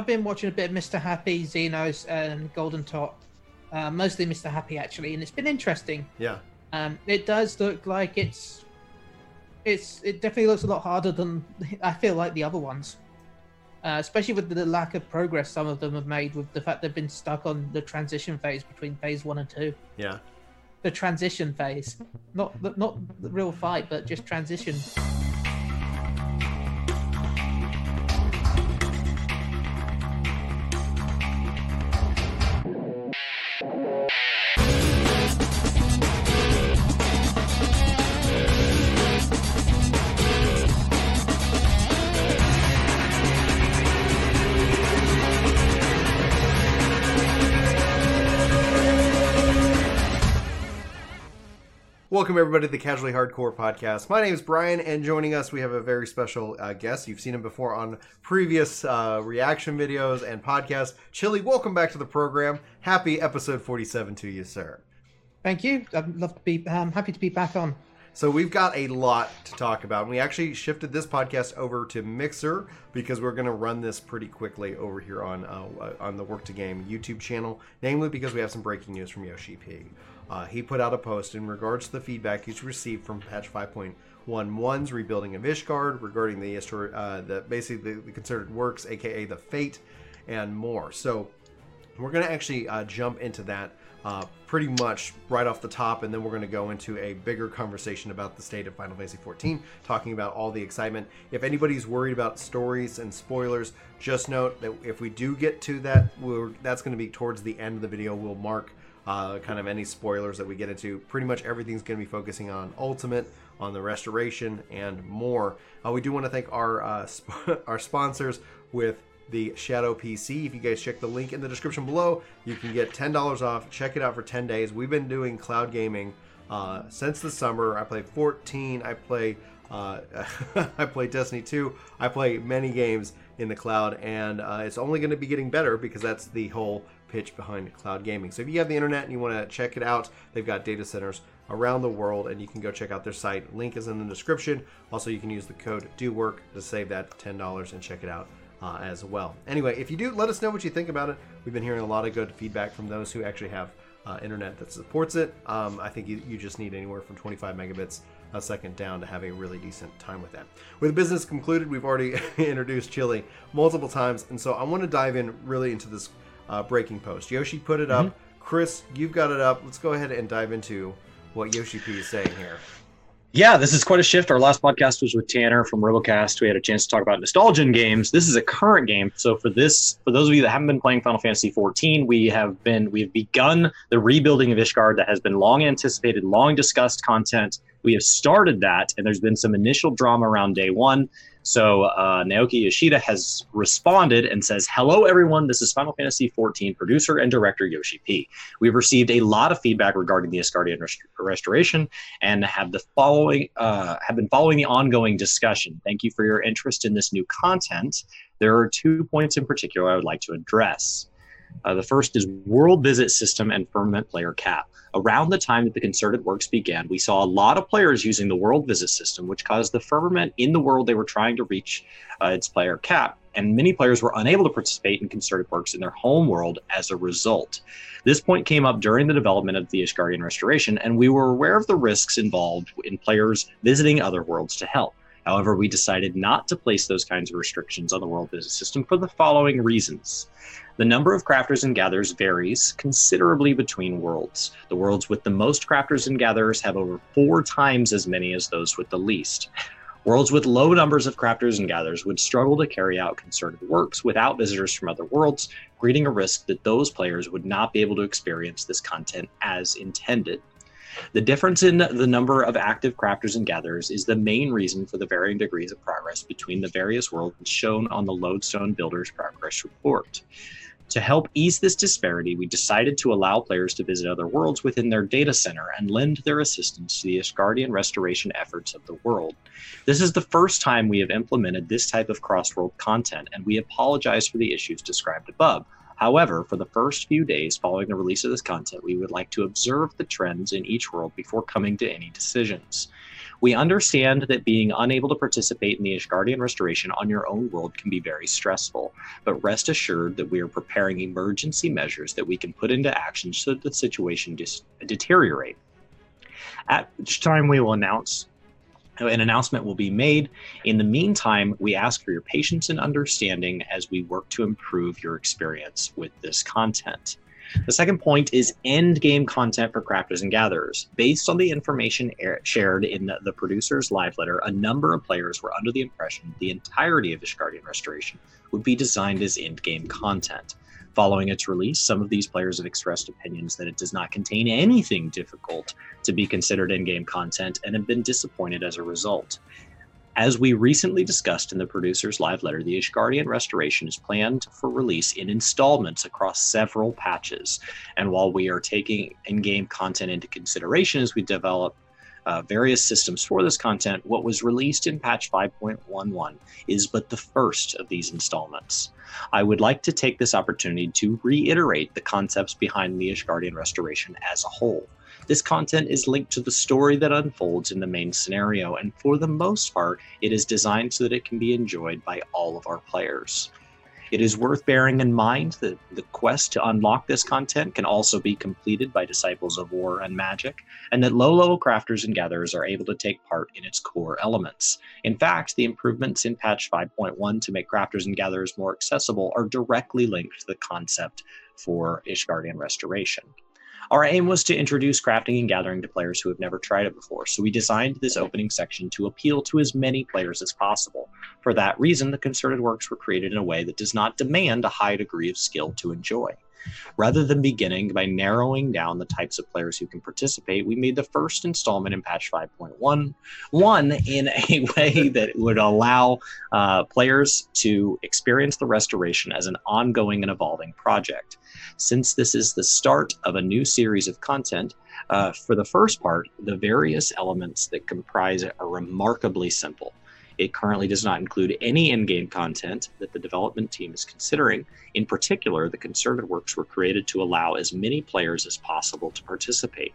I've been watching a bit of Mr. Happy, Xenos, and Golden Top. Uh, mostly Mr. Happy actually, and it's been interesting. Yeah. Um, it does look like it's it's it definitely looks a lot harder than I feel like the other ones. Uh, especially with the lack of progress some of them have made with the fact they've been stuck on the transition phase between phase one and two. Yeah. The transition phase, not not the real fight, but just transition. Welcome, everybody, to the Casually Hardcore podcast. My name is Brian, and joining us, we have a very special uh, guest. You've seen him before on previous uh, reaction videos and podcasts. Chili, welcome back to the program. Happy episode 47 to you, sir. Thank you. I'd love to be. I'm happy to be back on. So we've got a lot to talk about. We actually shifted this podcast over to Mixer because we're going to run this pretty quickly over here on uh, on the Work to Game YouTube channel, namely because we have some breaking news from Yoshi P. Uh, he put out a post in regards to the feedback he's received from patch 5.11's rebuilding of Ishgard regarding the uh, the basically the, the concerted works, aka the fate, and more. So we're going to actually uh, jump into that uh, pretty much right off the top, and then we're going to go into a bigger conversation about the state of Final Fantasy XIV, talking about all the excitement. If anybody's worried about stories and spoilers, just note that if we do get to that, that's going to be towards the end of the video. We'll mark uh, kind of any spoilers that we get into. Pretty much everything's going to be focusing on Ultimate, on the restoration, and more. Uh, we do want to thank our uh, sp- our sponsors with the Shadow PC. If you guys check the link in the description below, you can get ten dollars off. Check it out for ten days. We've been doing cloud gaming uh, since the summer. I play 14. I play. Uh, I play Destiny 2. I play many games in the cloud, and uh, it's only going to be getting better because that's the whole pitch behind cloud gaming. So if you have the internet and you want to check it out, they've got data centers around the world and you can go check out their site. Link is in the description. Also, you can use the code DOWORK to save that $10 and check it out uh, as well. Anyway, if you do, let us know what you think about it. We've been hearing a lot of good feedback from those who actually have uh, internet that supports it. Um, I think you, you just need anywhere from 25 megabits a second down to have a really decent time with that. With business concluded, we've already introduced Chili multiple times, and so I want to dive in really into this uh, breaking post. Yoshi put it mm-hmm. up. Chris, you've got it up. Let's go ahead and dive into what Yoshi P is saying here. Yeah, this is quite a shift. Our last podcast was with Tanner from Robocast. We had a chance to talk about nostalgia in games. This is a current game. So for this, for those of you that haven't been playing Final Fantasy XIV, we have been we've begun the rebuilding of Ishgard that has been long anticipated, long discussed content. We have started that, and there's been some initial drama around day one. So uh, Naoki Yoshida has responded and says, "Hello, everyone. This is Final Fantasy XIV producer and director Yoshi P. We've received a lot of feedback regarding the Ishgardian rest- restoration and have the following uh, have been following the ongoing discussion. Thank you for your interest in this new content. There are two points in particular I would like to address. Uh, the first is world visit system and firmament player cap. Around the time that the concerted works began, we saw a lot of players using the world visit system, which caused the firmament in the world they were trying to reach uh, its player cap. And many players were unable to participate in concerted works in their home world as a result. This point came up during the development of the Ishgardian Restoration, and we were aware of the risks involved in players visiting other worlds to help. However, we decided not to place those kinds of restrictions on the world visit system for the following reasons. The number of crafters and gatherers varies considerably between worlds. The worlds with the most crafters and gatherers have over four times as many as those with the least. Worlds with low numbers of crafters and gatherers would struggle to carry out concerted works without visitors from other worlds, creating a risk that those players would not be able to experience this content as intended. The difference in the number of active crafters and gatherers is the main reason for the varying degrees of progress between the various worlds shown on the Lodestone Builder's Progress Report. To help ease this disparity, we decided to allow players to visit other worlds within their data center and lend their assistance to the Ishgardian restoration efforts of the world. This is the first time we have implemented this type of cross world content, and we apologize for the issues described above. However, for the first few days following the release of this content, we would like to observe the trends in each world before coming to any decisions. We understand that being unable to participate in the Ishgardian restoration on your own world can be very stressful, but rest assured that we are preparing emergency measures that we can put into action should the situation dis- deteriorate. At which time we will announce an announcement will be made. In the meantime, we ask for your patience and understanding as we work to improve your experience with this content. The second point is end game content for crafters and gatherers. Based on the information shared in the, the, producer's live letter, a number of players were under the impression the entirety of Ishgardian Restoration would be designed as end game content. Following its release, some of these players have expressed opinions that it does not contain anything difficult to be considered end game content and have been disappointed as a result. As we recently discussed in the producer's live letter, the Ishgardian restoration is planned for release in installments across several patches. And while we are taking end game content into consideration as we develop uh, various systems for this content, what was released in patch 5.11 is but the first of these installments. I would like to take this opportunity to reiterate the concepts behind the Ishgardian restoration as a whole. This content is linked to the story that unfolds in the main scenario, and for the most part, it is designed so that it can be enjoyed by all of our players. It is worth bearing in mind that the quest to unlock this content can also be completed by disciples of war and magic, and that low level crafters and gatherers are able to take part in its core elements. In fact, the improvements in patch 5.1 to make crafters and gatherers more accessible are directly linked to the concept for Ishgardian restoration. Our aim was to introduce crafting and gathering to players who have never tried it before, so we designed this opening section to appeal to as many players as possible. For that reason, the concerted works were created in a way that does not demand a high degree of skill to enjoy. Rather than beginning by narrowing down the types of players who can participate, we made the first installment in patch 5.1 one in a way that would allow uh, players to experience the restoration as an ongoing and evolving project. Since this is the start of a new series of content, uh, for the first part, the various elements that comprise it are remarkably simple. It currently does not include any end game content that the development team is considering. In particular, the concerted works were created to allow as many players as possible to participate.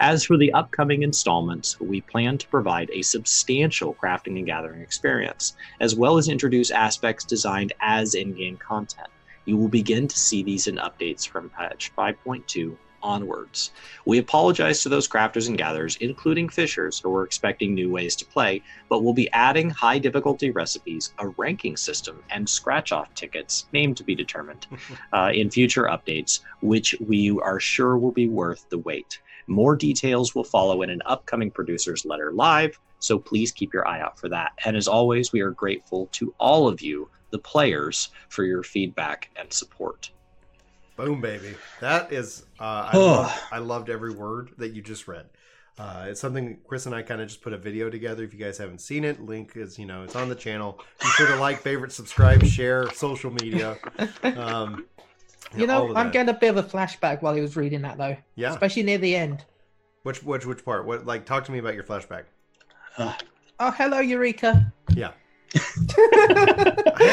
As for the upcoming installments, we plan to provide a substantial crafting and gathering experience, as well as introduce aspects designed as end game content. You will begin to see these in updates from patch 5.2 onwards. We apologize to those crafters and gatherers, including fishers, who were expecting new ways to play, but we'll be adding high difficulty recipes, a ranking system, and scratch off tickets, named to be determined, uh, in future updates, which we are sure will be worth the wait. More details will follow in an upcoming producer's letter live, so please keep your eye out for that. And as always, we are grateful to all of you, the players, for your feedback and support. Boom, baby. That is, uh, I, loved, I loved every word that you just read. Uh, it's something Chris and I kind of just put a video together. If you guys haven't seen it, link is you know it's on the channel. Be sure to like, favorite, subscribe, share, social media. Um, you know, I'm getting a bit of a flashback while he was reading that though. Yeah, especially near the end. Which which which part? What like talk to me about your flashback? Uh, oh, hello, Eureka. Yeah.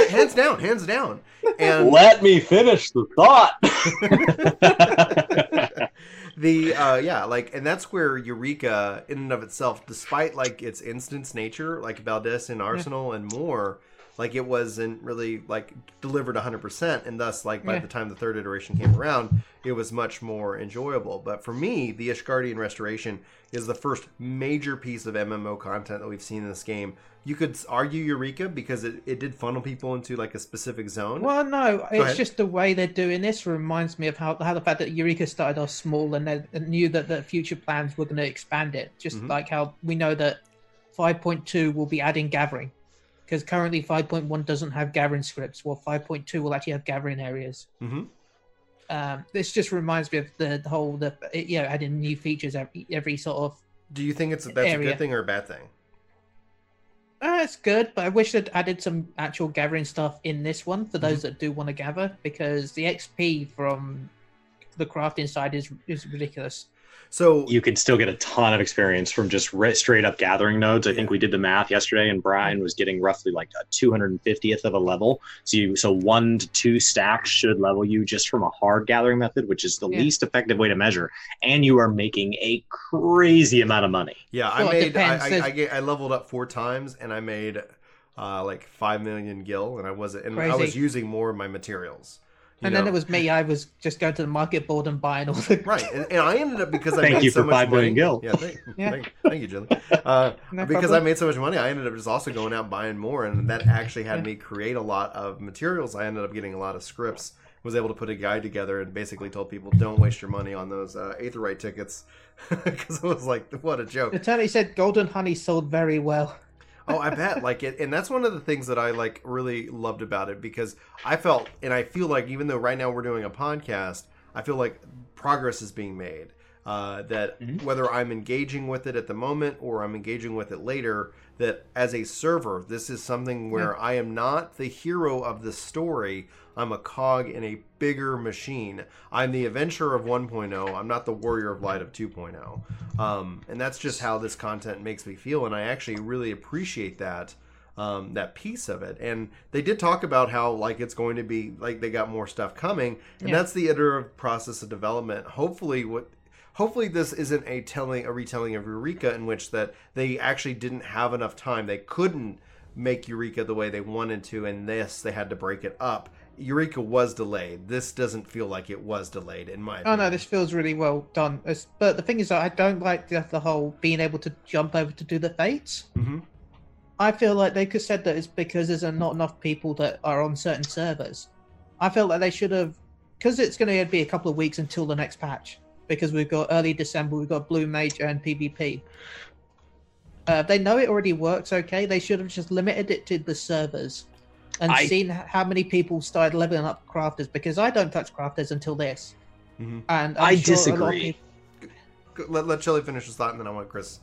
Hands down, hands down. And let me finish the thought. the uh yeah, like and that's where Eureka in and of itself, despite like its instance nature, like Baldesion Arsenal yeah. and more, like it wasn't really like delivered 100% and thus like by yeah. the time the third iteration came around it was much more enjoyable but for me the ishgardian restoration is the first major piece of mmo content that we've seen in this game you could argue eureka because it, it did funnel people into like a specific zone well no Go it's ahead. just the way they're doing this reminds me of how, how the fact that eureka started off small and they knew that the future plans were going to expand it just mm-hmm. like how we know that 5.2 will be adding gathering because currently 5.1 doesn't have gathering scripts. Well, 5.2 will actually have gathering areas. Mm-hmm. Um, this just reminds me of the, the whole the you know adding new features every every sort of. Do you think it's that's area. a good thing or a bad thing? Uh, it's good, but I wish they'd added some actual gathering stuff in this one for those mm-hmm. that do want to gather, because the XP from the crafting side is is ridiculous. So you can still get a ton of experience from just re- straight up gathering nodes. I think we did the math yesterday, and Brian was getting roughly like a 250th of a level. So you, so one to two stacks should level you just from a hard gathering method, which is the Yeah. least effective way to measure, and you are making a crazy amount of money. Yeah, I Well, made I. I, I, get- I leveled up four times and I made uh, like five million gil and I wasn't and I was using more of my materials. You And then it was me. I was just going to the market board and buying all the right, and, and I ended up because I Thank made you so for much five million money- gil. Yeah, thank, Yeah. thank, thank you, Chili. Uh, No because problem. I made so much money, I ended up just also going out buying more, and that actually had Yeah. me create a lot of materials. I ended up getting a lot of scripts. Was able to put a guide together and basically told people don't waste your money on those uh, Aetheryte tickets because it was like what a joke. Attorney said golden honey sold very well. Oh, I bet. Like it, and that's one of the things that I like really loved about it because I felt, and I feel like even though right now we're doing a podcast, I feel like progress is being made. Uh, that Mhm. whether I'm engaging with it at the moment or I'm engaging with it later, that as a server, this is something where I am not the hero of the story. I'm a cog in a bigger machine. I'm the adventurer of 1.0. I'm not the warrior of light of 2.0. Um, and that's just how this content makes me feel. And I actually really appreciate that um, that piece of it. And they did talk about how like it's going to be like they got more stuff coming, and Yeah. that's the iterative process of development. Hopefully, what hopefully this isn't a telling a retelling of Eureka in which that they actually didn't have enough time. They couldn't make Eureka the way they wanted to, and this they had to break it up. Eureka was delayed. This doesn't feel like it was delayed, in my Oh opinion. no, this feels really well done. It's, but the thing is, I don't like the, the whole being able to jump over to do the fates. hmm I feel like they could said that it's because there's not enough people that are on certain servers. I feel like they should have, because it's going to be a couple of weeks until the next patch. Because we've got early December, we've got Blue Mage and PvP. Uh, they know it already works okay. They should have just limited it to the servers and I- seen how many people started leveling up crafters. Because I don't touch crafters until this, hmm and I I'm sure a lot of disagree. people- Let let Shelly finish his thought, and then I want Chris.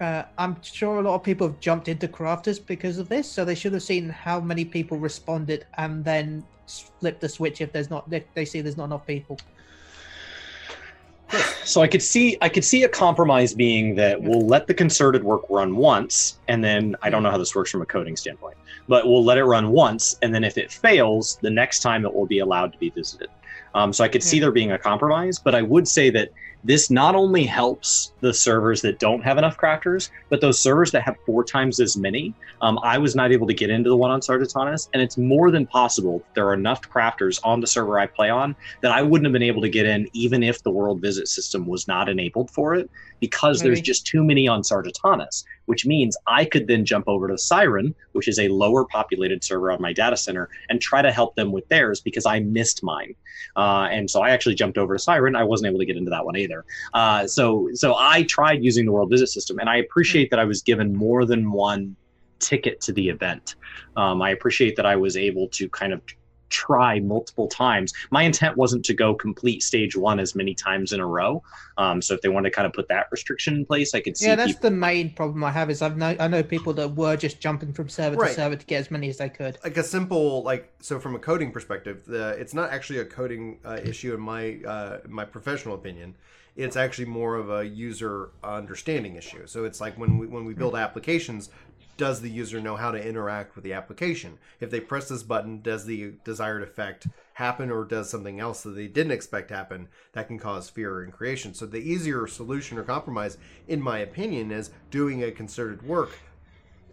Uh, I'm sure a lot of people have jumped into crafters because of this, so they should have seen how many people responded and then s- flip the switch if there's not if they see there's not enough people. So I could see I could see a compromise being that we'll let the concerted work run once, and then I don't know how this works from a coding standpoint, but we'll let it run once, and then if it fails, the next time it will be allowed to be visited. Um, so I could see there being a compromise, but I would say that this not only helps the servers that don't have enough crafters, but those servers that have four times as many. Um, I was not able to get into the one on Sargatanas, and it's more than possible that there are enough crafters on the server I play on that I wouldn't have been able to get in even if the world visit system was not enabled for it because there's just too many on Sargatanas, which means I could then jump over to Siren, which is a lower populated server on my data center, and try to help them with theirs because I missed mine. Uh, and so I actually jumped over to Siren. I wasn't able to get into that one either. Uh, so so I tried using the world visit system, and I appreciate that I was given more than one ticket to the event. Um, I appreciate that I was able to kind of try multiple times. My intent wasn't to go complete stage one as many times in a row. Um, so if they want to kind of put that restriction in place, I could see Yeah, that's people. the main problem I have. Is I've know I know people that were just jumping from server Right. to server to get as many as they could. like a simple like so from a coding perspective the, it's not actually a coding uh, issue in my uh, my professional opinion it's actually more of a user understanding issue so it's like when we when we build applications does the user know how to interact with the application? If they press this button does the desired effect happen or does something else that they didn't expect happen that can cause fear in creation? So the easier solution or compromise in my opinion is doing a concerted work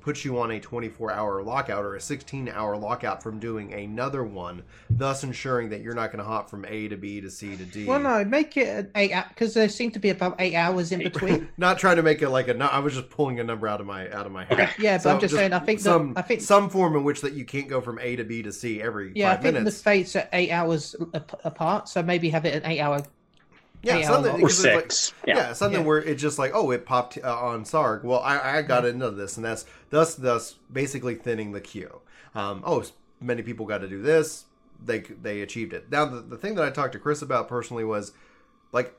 puts you on a 24 hour lockout or a 16 hour lockout from doing another one, thus ensuring that you're not going to hop from A to B to C to D. Well, no, make it an eight because there seem to be about eight hours in between. not trying to make it like a. nu- I was just pulling a number out of my out of my head. Okay. Yeah, but So I'm just, saying. I think some that I think some form in which that you can't go from A to B to C every yeah, I five think minutes. the fates are eight hours apart. So maybe have it an eight hour. Yeah, eight something or because it's like- six. yeah, yeah. something Yeah. where it's just like, oh, it popped uh, on Sarg. Well, I, I got into this, and that's thus thus basically thinning the queue. Um, oh, many people got to do this. They they achieved it. Now, the, the thing that I talked to Chris about personally was like,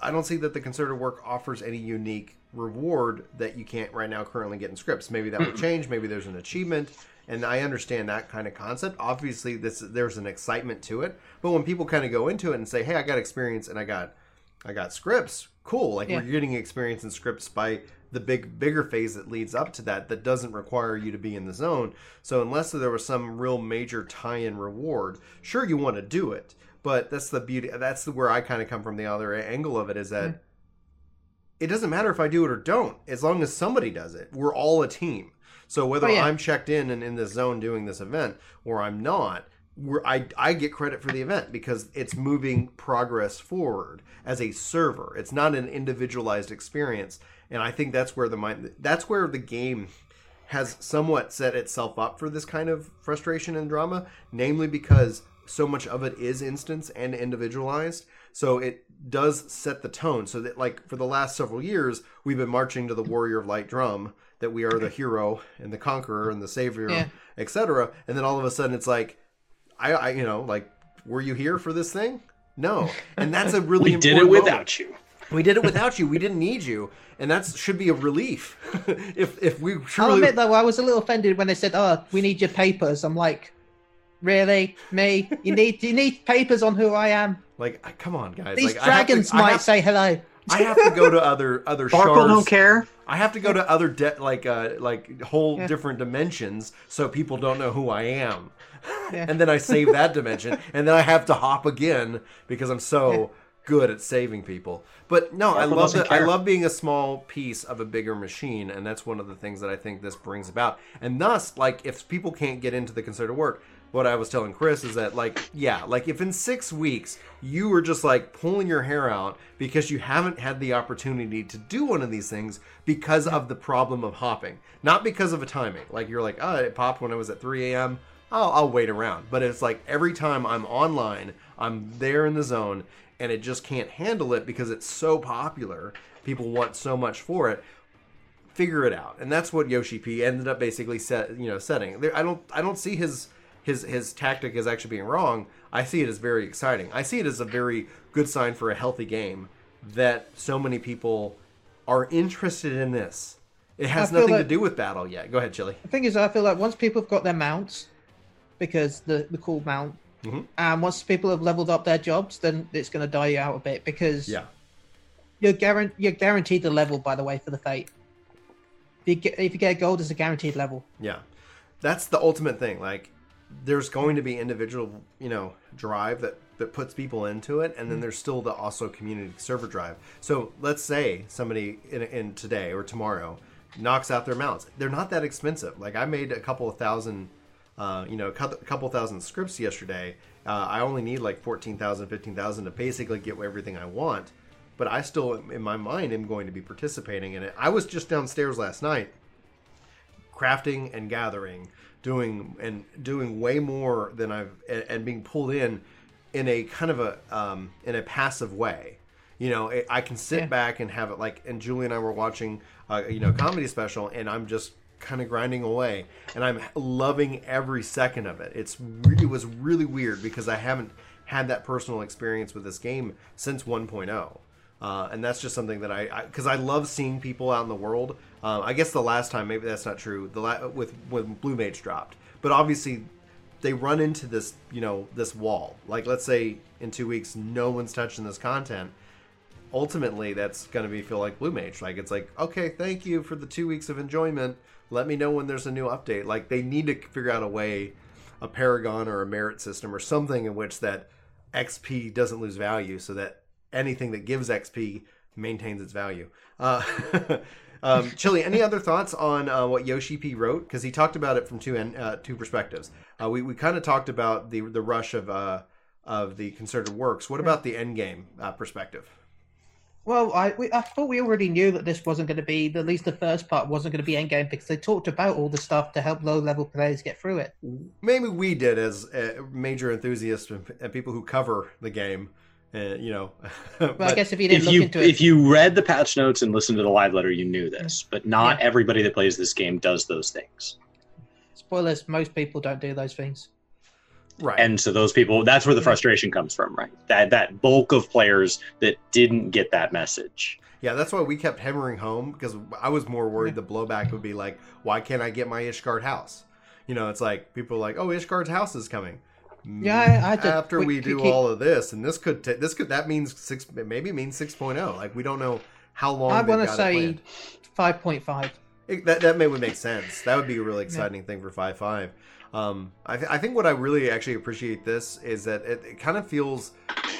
I don't see that the concerted work offers any unique reward that you can't right now currently get in scripts. Maybe that will change. Maybe there's an achievement. And I understand that kind of concept. Obviously, this there's an excitement to it. But when people kind of go into it and say, "Hey, I got experience and I got I got scripts. Cool. Like Yeah. we're getting experience in scripts by the big bigger phase that leads up to that that doesn't require you to be in the zone. So unless there was some real major tie-in reward, sure you want to do it. But that's the beauty. That's the, where I kind of come from. The other angle of it is that mm. it doesn't matter if I do it or don't, as long as somebody does it. We're all a team. So whether Oh, yeah. I'm checked in and in this zone doing this event or I'm not, we're, I I get credit for the event because it's moving progress forward as a server. It's not an individualized experience, and I think that's where the mind that's where the game has somewhat set itself up for this kind of frustration and drama, namely because so much of it is instance and individualized. So it does set the tone. So that like for the last several years, we've been marching to the warrior of light drum that we are the hero and the conqueror and the savior, Yeah. etc. And then all of a sudden it's like, I, I, you know, like, were you here for this thing? No, and that's a really We did it important moment. without you. We did it without you. We didn't need you, and that should be a relief. if if we truly... I'll admit though, I was a little offended when they said, "Oh, we need your papers." I'm like, really, me? You need you need papers on who I am. like, come on, guys. These like, I have to- dragons might have- say hello. I have to go to other other Sparkle shards. don't care. I have to go to other de- like uh like whole Yeah. different dimensions so people don't know who I am. Yeah. and then I save that dimension and then I have to hop again because I'm so good at saving people. But no, I love that I love being a small piece of a bigger machine and that's one of the things that I think this brings about. And thus like if people can't get into the concerted work, what I was telling Chris is that like yeah, like if in 6 weeks you were just like pulling your hair out because you haven't had the opportunity to do one of these things because of the problem of hopping, not because of a timing. Like you're like, oh, it popped when I was at 3 a.m. I'll, I'll wait around. But it's like every time I'm online, I'm there in the zone, and it just can't handle it because it's so popular. People want so much for it. Figure it out, and that's what Yoshi P ended up basically set, you know, setting. There, I don't, I don't see his his his tactic as actually being wrong. I see it as very exciting. I see it as a very good sign for a healthy game that so many people are interested in this. It has nothing to do with battle yet. Go ahead, Chili. The thing is, I feel like once people have got their mounts, because the the cool mount, Mhm. and once people have leveled up their jobs, then it's going to die you out a bit because Yeah. you're guaran- you're guaranteed the level. By the way, for the fate, if you get if you get gold, it's a guaranteed level. Yeah. That's the ultimate thing. Like there's going to be individual, you know, drive that that puts people into it and then there's still the also community server drive. So, let's say somebody in, in today or tomorrow knocks out their mounts. They're not that expensive. Like I made a couple of thousand uh, you know, a couple thousand scripts yesterday. Uh, I only need like 14,000, 15,000 to basically get everything I want. But I still, in my mind, am going to be participating in it. I was just downstairs last night crafting and gathering, doing and doing way more than I've and, and being pulled in in a kind of a um, in a passive way. You know, I can sit Yeah. back and have it like. And Julie and I were watching, uh, you know, a comedy special, and I'm just kind of grinding away, and I'm loving every second of it. It's it was really weird because I haven't had that personal experience with this game since 1.0. Uh, and that's just something that I because I, love seeing people out in the world. Um, I guess the last time maybe that's not true. The la- with when Blue Mage dropped, but obviously they run into this you know this wall. Like let's say in two weeks no one's touching this content. Ultimately, that's going to be feel like Blue Mage. Like it's like okay, thank you for the two weeks of enjoyment. Let me know when there's a new update. Like they need to figure out a way, a paragon or a merit system or something in which that XP doesn't lose value, so that anything that gives XP maintains its value. Uh, um, Chili, any other thoughts on uh, what Yoshi P wrote? Because he talked about it from two uh, two perspectives. Uh, we we kind of talked about the the rush of uh, of the concerted works. What about the end game uh, perspective? Well, I we, I thought we already knew that this wasn't going to be at least the first part wasn't going to be endgame because they talked about all the stuff to help low level players get through it. Maybe we did as uh, major enthusiasts and, and people who cover the game. Uh, you know, But, I guess if you didn't If look you into it, if you read the patch notes and listened to the live letter, you knew this. But not everybody that plays this game does those things. spoilers, most people don't do those things. Right. And so those people, that's where the frustration comes from, right? That that bulk of players that didn't get that message. Yeah, that's why we kept hammering home because I was more worried the blowback would be like, why can't I get my Ishgard house? You know, it's like people are like, oh, Ishgard's house is coming. Mm, yeah, I- I had to after we quick- do keep- all of this, and this could ta- this could that means six maybe means six oh. Like we don't know how long. I they've want to say five point five. It, that that may would make sense. That would be a really exciting thing for five five. Um, I, th- I think what I really actually appreciate this is that it, it kind of feels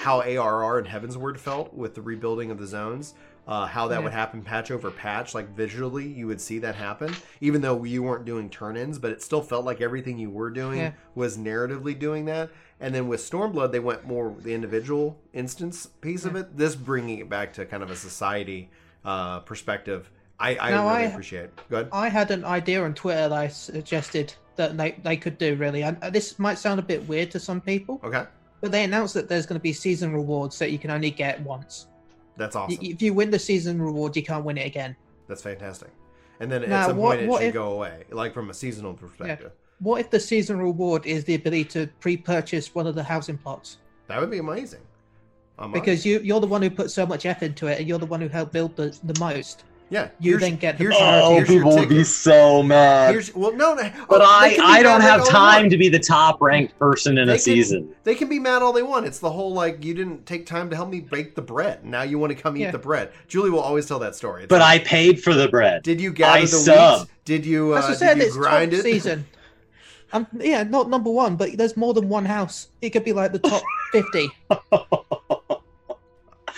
how ARR and Heavensward felt with the rebuilding of the zones. Uh, how that Yeah. would happen patch over patch, like visually, you would see that happen, even though you weren't doing turn-ins, but it still felt like everything you were doing Yeah. was narratively doing that. And then with Stormblood, they went more the individual instance piece of it. This bringing it back to kind of a society uh, perspective. I, I Now, really I- appreciate. Go ahead. I had an idea on Twitter that I suggested that they, they could do really. And uh, this might sound a bit weird to some people, Okay, but they announced that there's going to be season rewards that you can only get once. that's Y- awesome. If you win the season reward, you can't win it again. That's fantastic. And then at some what- point it should if- go away, like from a seasonal perspective. What if the season reward is the ability to pre-purchase one of the housing plots? That would be amazing. Because you you're the one who put so much effort into it, and you're the one who helped build the, the most. Yeah, you here's- then get the here's, priority. Oh, here's people would be so mad. Here's, well, no, no But oh, I, I don't have all they want. time to be the top ranked person in They a can- season. They can be mad all they want. It's the whole like you didn't take time to help me bake the bread. Now you want to come eat the bread. Julie will always tell that story. It's But like, I paid for the bread. did you gather I the sub. wheat? Did you As uh, I said, did you it's grind top it? season. Um, yeah, not number one, but there's more than one house. It could be like the top fifty.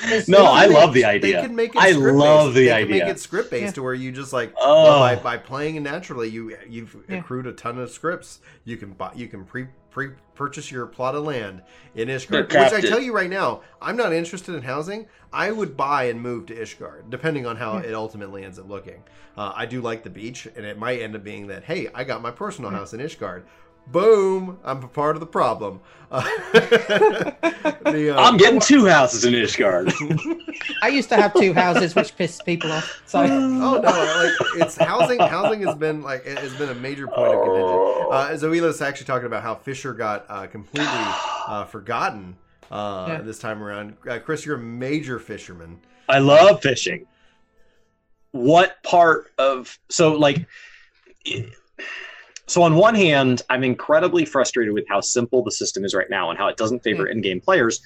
There's- No, I there's- love the idea. They can make it I script-based. love the they Can idea. make it script based Yeah. to where you just like Oh. well, by, by playing it naturally, you you've Yeah. accrued a ton of scripts. You can buy, you can pre pre purchase your plot of land in They're Ishgard. Which I tell you right now, I'm not interested in housing. I would buy and move to Ishgard, depending on how it ultimately ends up looking. Uh, I do like the beach, and it might end up being that hey, I got my personal house in Ishgard. Boom! I'm a part of the problem. Uh, the, uh, I'm getting two houses in Ishgard. I used to have two houses, which pissed people off. So Oh no! Like it's housing. Housing has been like it has been a major point of contention. Uh, Zoela's actually talking about how Fisher got uh, completely uh, forgotten uh, Yeah. this time around. Uh, Chris, you're a major fisherman. I love fishing. What part of so like so on one hand, I'm incredibly frustrated with how simple the system is right now and how it doesn't favor in-game players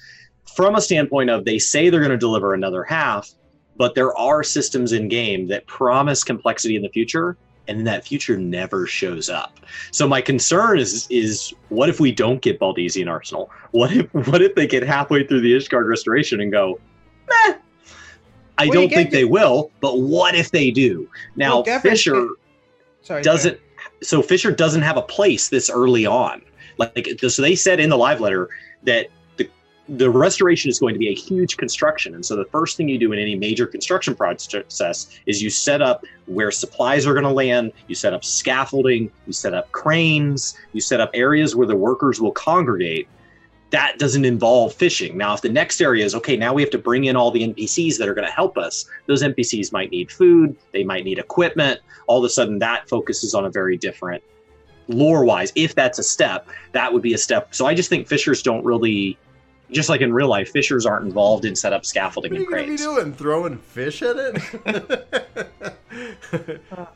from a standpoint of they say they're going to deliver another half, but there are systems in game that promise complexity in the future and that future never shows up. So my concern is is what if we don't get Baldesion Arsenal? What if what if they get halfway through the Ishgard restoration and go, meh? I Well, don't think the- they will, but what if they do? Now Well, Fisher sorry. doesn't so Fisher doesn't have a place this early on. Like so they said in the live letter that the the restoration is going to be a huge construction. And so the first thing you do in any major construction process is you set up where supplies are going to land, you set up scaffolding, you set up cranes, you set up areas where the workers will congregate. That doesn't involve fishing. Now, if the next area is okay, now we have to bring in all the NPCs that are going to help us. Those NPCs might need food, they might need equipment. All of a sudden, that focuses on a very different lore wise. If that's a step, that would be a step. So I just think fishers don't really, just like in real life, fishers aren't involved in set up scaffolding What are and you gonna be doing? Throwing fish at it?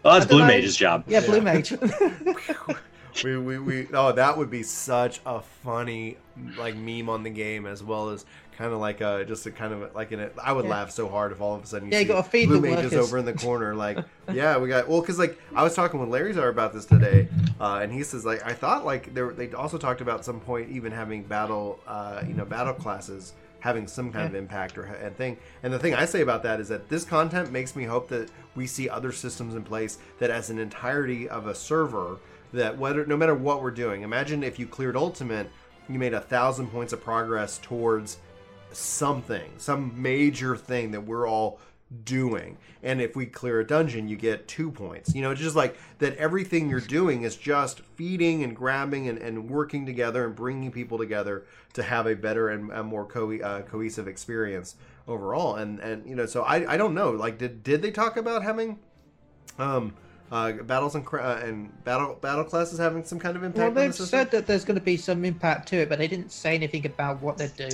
Well, that's Blue know. Mage's job. Yeah, Blue Yeah. Mage. we, we, we oh that would be such a funny like meme on the game as well as kind of like a just a kind of like in it I would Yeah. laugh so hard if all of a sudden you Yeah, you see gotta feed Blue the Mage is workers. over in the corner like yeah we got well because like I was talking with Larry Czar about this today uh, and he says like I thought like there they also talked about some point even having battle uh, you know battle classes having some kind of impact or and thing. And the thing I say about that is that this content makes me hope that we see other systems in place that as an entirety of a server that whether no matter what we're doing, imagine if you cleared ultimate, you made a thousand points of progress towards something, some major thing that we're all doing. And if we clear a dungeon, you get two points. You know, it's just like that everything you're doing is just feeding and grabbing and, and working together and bringing people together to have a better and a more co- uh, cohesive experience overall. And, and you know, so I, I don't know. Like, did, did they talk about having um, uh, battles and, uh, and battle battle classes having some kind of impact well, they've system? said that there's going to be some impact to it, but they didn't say anything about what they'd do.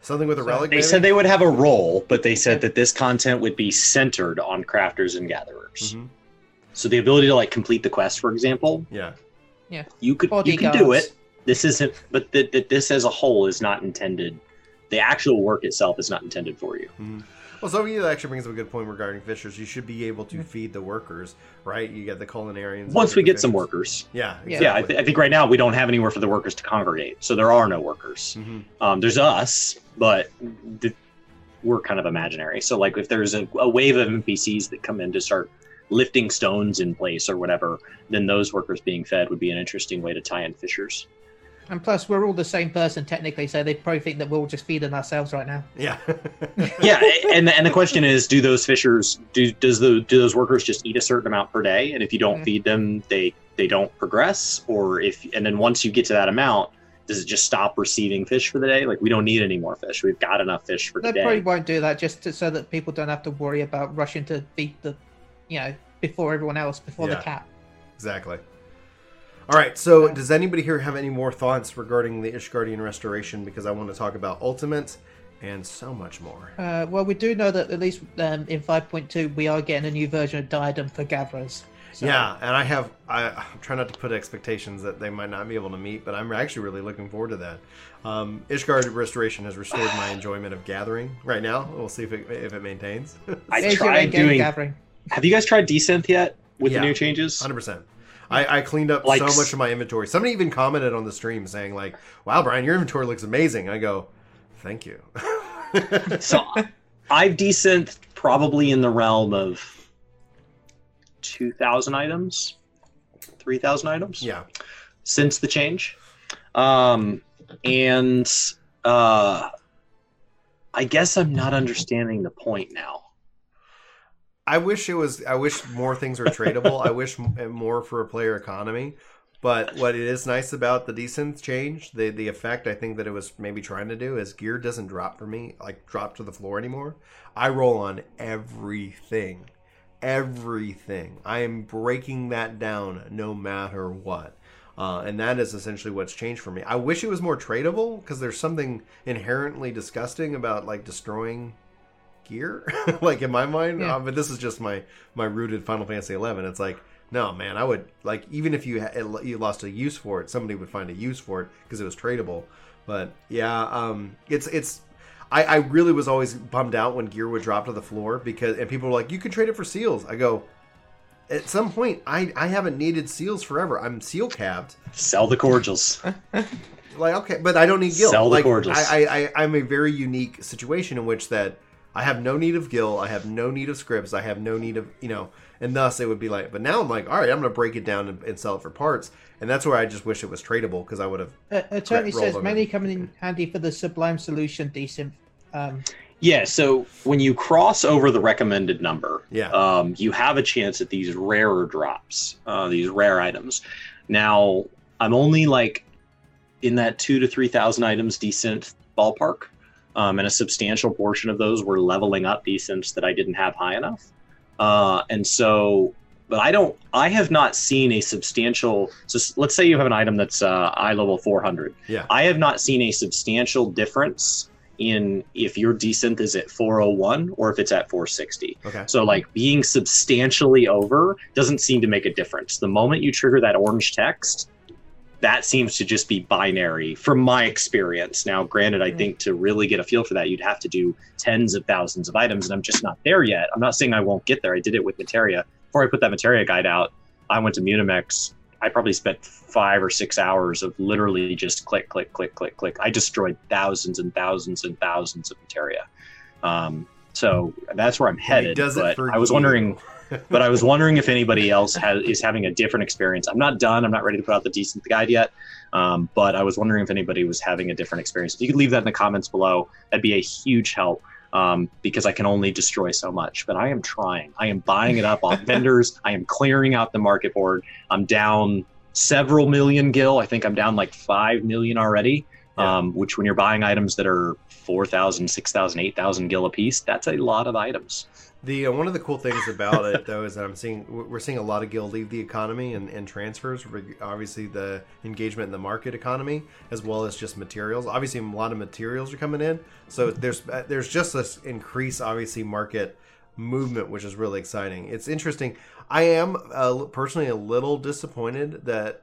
Something with a So- relic. They maybe? said they would have a role, but they said that this content would be centered on crafters and gatherers. Mhm. So the ability to like complete the quest, for example, Yeah. Yeah. you could you can do it, this isn't. But that that this as a whole is not intended. The actual work itself is not intended for you. Well, so you actually brings up a good point regarding fishers. You should be able to feed the workers, right? You get the culinarians. Once we the get some workers. Yeah, Yeah. Yeah, I, th- I think right now we don't have anywhere for the workers to congregate, so there are no workers. Mhm. Um, there's us, but th- we're kind of imaginary. So like if there's a, a wave of NPCs that come in to start lifting stones in place or whatever, then those workers being fed would be an interesting way to tie in fishers. And plus, we're all the same person technically, so they probably think that we're all just feeding ourselves right now. Yeah. yeah, and and the question is, do those fishers do does the do those workers just eat a certain amount per day, and if you don't Mhm. feed them, they they don't progress, or if and then once you get to that amount, does it just stop receiving fish for the day? Like we don't need any more fish. We've got enough fish for They today. probably won't do that just to, so that people don't have to worry about rushing to beat the, you know, before everyone else, before Yeah. the cap. Exactly. All right. So, does anybody here have any more thoughts regarding the Ishgardian restoration? Because I want to talk about Ultimate and so much more. Uh, well, we do know that at least um, in 5.2 we are getting a new version of Diadem for Gatherers. So- Yeah, and I have I, I'm trying not to put expectations that they might not be able to meet, but I'm actually really looking forward to that. Um, Ishgard Restoration has restored my enjoyment of gathering right now. We'll see if it if it maintains. I tried doing. Gathering. Have you guys tried Desynth yet with Yeah. the new changes? Hundred percent. I, I cleaned up Like so much of my inventory. Somebody even commented on the stream saying like, "Wow, Brian, your inventory looks amazing." I go, "Thank you." So I've Desynth probably in the realm of two thousand items, three thousand items. yeah, since the change. Um, and uh, I guess I'm not understanding the point now. I wish it was. I wish more things were tradable. I wish more for a player economy. But what it is nice about the desynth change, the the effect I think that it was maybe trying to do is gear doesn't drop for me, like drop to the floor anymore. I roll on everything, everything. I am breaking that down no matter what. Uh, and that is essentially what's changed for me. I wish it was more tradable because there's something inherently disgusting about like destroying gear? Like in my mind Yeah. uh, but this is just my my rooted final fantasy 11 it's like no man i would like even if you ha- you lost a use for it somebody would find a use for it because it was tradable. But yeah um it's it's I, I really was always bummed out when gear would drop to the floor because and people were like you could trade it for seals. I go at some point i i haven't needed seals forever. I'm seal capped. Sell the cordials. like okay but i don't need gil Sell the like cordials. I, I i i'm a very unique situation in which that i have no need of gil i have no need of scripts i have no need of you know and thus it would be like but now i'm like all right i'm gonna break it down and, and sell it for parts and that's where i just wish it was tradable because i would have Uh, Attorney says over. mainly coming in handy for the Sublime Solution desynth. Um, Yeah, so when you cross over the recommended number, Yeah. um, you have a chance at these rarer drops, uh, these rare items. Now, I'm only like in that two to three thousand items desynth ballpark, um, and a substantial portion of those were leveling up desynths that I didn't have high enough, uh, and so. But I don't. I have not seen a substantial. So let's say you have an item that's uh, eye level 400. Yeah. I have not seen a substantial difference in if your desynth is at 401 or if it's at 460. okay So like being substantially over doesn't seem to make a difference. The moment you trigger that orange text, that seems to just be binary from my experience. Now, granted, I Mm. think to really get a feel for that, you'd have to do tens of thousands of items, and I'm just not there yet. I'm not saying I won't get there. I did it with Materia. Before I put that Materia guide out, I went to Munimex. I probably spent five or six hours of literally just click, click, click, click, click. I destroyed thousands and thousands and thousands of Materia. Um, so that's where I'm He headed. does it but for I was you. wondering but I was wondering if anybody else has, is having a different experience. I'm not done. I'm not ready to put out the desynth guide yet. Um, but I was wondering if anybody was having a different experience. If you could leave that in the comments below, that'd be a huge help um, because I can only destroy so much. But I am trying. I am buying it up off vendors. I am clearing out the market board. I'm down several million gil. I think I'm down like 5 million already. Yeah. Um, which when you're buying items that are 4,000, 6,000, 8,000 gil a piece, that's a lot of items. The uh, one of the cool things about it though is that I'm seeing we're seeing a lot of gil leave the economy and, and transfers. Obviously, the engagement in the market economy as well as just materials. Obviously, a lot of materials are coming in, so there's uh, there's just this increase obviously market movement, which is really exciting. It's interesting. I am uh, personally a little disappointed that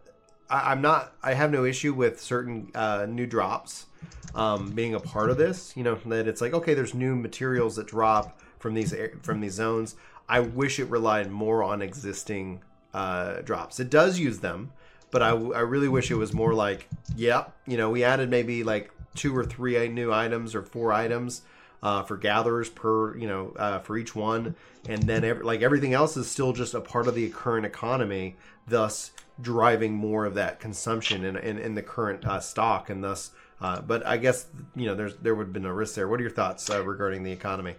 I, I'm not. I have no issue with certain uh, new drops um, being a part of this. You know that it's like okay, there's new materials that drop from these from these zones. I wish it relied more on existing uh, drops. It does use them, but I, I really wish it was more like yeah, you know, we added maybe like two or three new items or four items. Uh, for gatherers per you know uh, for each one and then ev- like everything else is still just a part of the current economy thus driving more of that consumption in, in, in the current uh, stock and thus uh, but i guess you know there's there would have been a risk there what are your thoughts uh, regarding the economy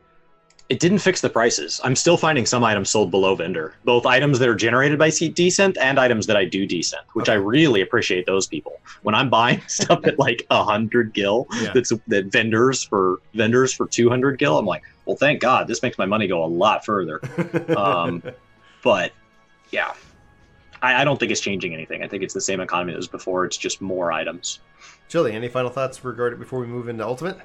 It didn't fix the prices. I'm still finding some items sold below vendor, both items that are generated by C- desynth and items that I do desynth, which I really appreciate those people. When I'm buying stuff at like a hundred gil, Yeah. that's that vendors for vendors for 200 gil, I'm like, well, thank God, this makes my money go a lot further. Um, But yeah, I, I don't think it's changing anything. I think it's the same economy that was before. It's just more items. Chili, any final thoughts regarding before we move into ultimate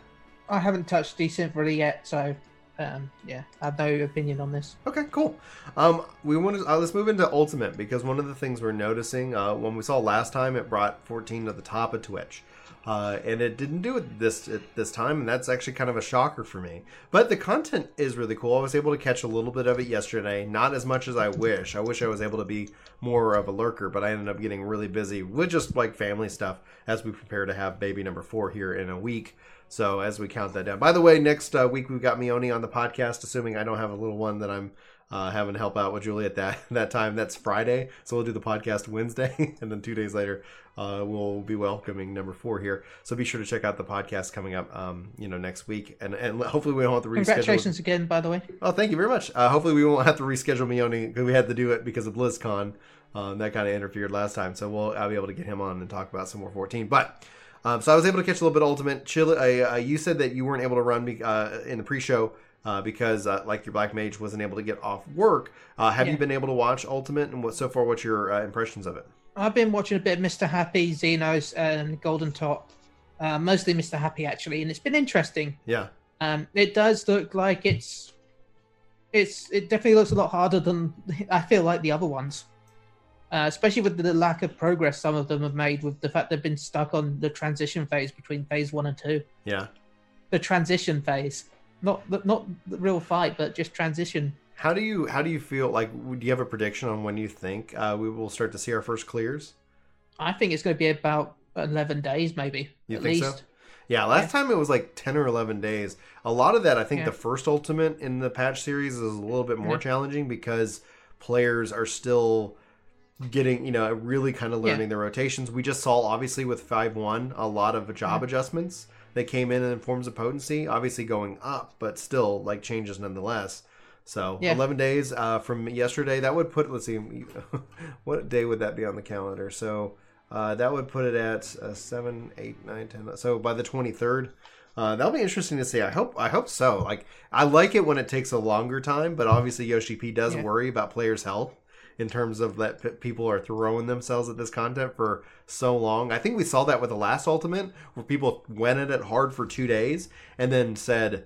I haven't touched desynth really yet, so um, yeah, I have no opinion on this. Okay, cool. Um, we want to uh, let's move into Ultimate because one of the things we're noticing uh, when we saw last time it brought 14 to the top of Twitch, uh, and it didn't do it this at this time, and that's actually kind of a shocker for me. But the content is really cool. I was able to catch a little bit of it yesterday, not as much as I wish. I wish I was able to be more of a lurker, but I ended up getting really busy with just like family stuff as we prepare to have baby number four here in a week. So as we count that down. By the way, next uh, week we've got Mioni on the podcast, assuming I don't have a little one that I'm uh, having to help out with Julie at that that time. That's Friday, so we'll do the podcast Wednesday, and then two days later uh, we'll be welcoming number four here. So be sure to check out the podcast coming up, um, you know, next week, and and hopefully we don't have to reschedule. Congratulations again, by the way. Oh, thank you very much. Uh, hopefully, we won't have to reschedule Mioni because we had to do it because of BlizzCon. Um, that kind of interfered last time, so we'll I'll be able to get him on and talk about some more 14. But um, so I was able to catch a little bit of Ultimate. Chili, uh, you said that you weren't able to run be- uh, in the pre-show uh, because, uh, like your Black Mage wasn't able to get off work. Uh, have you been able to watch Ultimate, and what so far? What's your uh, impressions of it? I've been watching a bit of Mr. Happy, Xenos, and Golden Top. Uh, mostly Mr. Happy actually, and it's been interesting. Yeah, Um, it does look like it's, it's it definitely looks a lot harder than I feel like the other ones. Uh, especially with the lack of progress some of them have made with the fact they've been stuck on the transition phase between phase one and two. yeah. The transition phase, not the, not the real fight, but just transition. How do you how do you feel? Like, do you have a prediction on when you think uh, we will start to see our first clears? I think it's going to be about eleven days, maybe You at think so? least. Yeah, last time it was like 10 or 11 days. A lot of that, I think Yeah. the first Ultimate in the patch series is a little bit more Yeah. challenging because players are still getting, you know, really kind of Yeah. learning their rotations. We just saw, obviously, with 5 1, a lot of job Mhm. adjustments that came in in forms of potency, obviously going up, but still like changes nonetheless. So Yeah. 11 days uh, from yesterday, that would put, let's see, what day would that be on the calendar? So uh, that would put it at uh, 7, 8, 9, 10. So by the 23rd, uh, that'll be interesting to see. I hope I hope so. Like I like it when it takes a longer time, but obviously Yoshi P does Yeah. worry about players' health in terms of that p- people are throwing themselves at this content for so long. I think we saw that with the last Ultimate, where people went at it hard for two days and then said,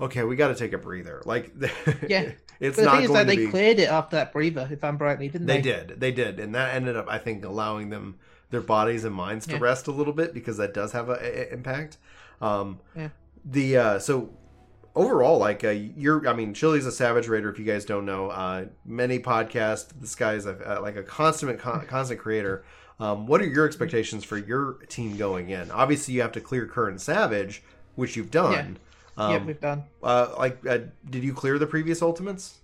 "Okay, we got to take a breather." Like, Yeah. it's But the not thing is to they be. cleared it after that breather, if I'm rightly, didn't They they? did. They did. And that ended up, I think, allowing them, their bodies and minds to Yeah. rest a little bit because that does have an impact. Um, Yeah. The, uh, so overall, like, uh, you're, I mean, Chili's a Savage Raider, if you guys don't know. Uh, many podcasts. This guy's a, uh, like a constant, con- constant creator. Um, what are your expectations for your team going in? Obviously, you have to clear current Savage, which you've done. Um, yeah, we've done. uh, like, uh, did you clear the previous Ultimates?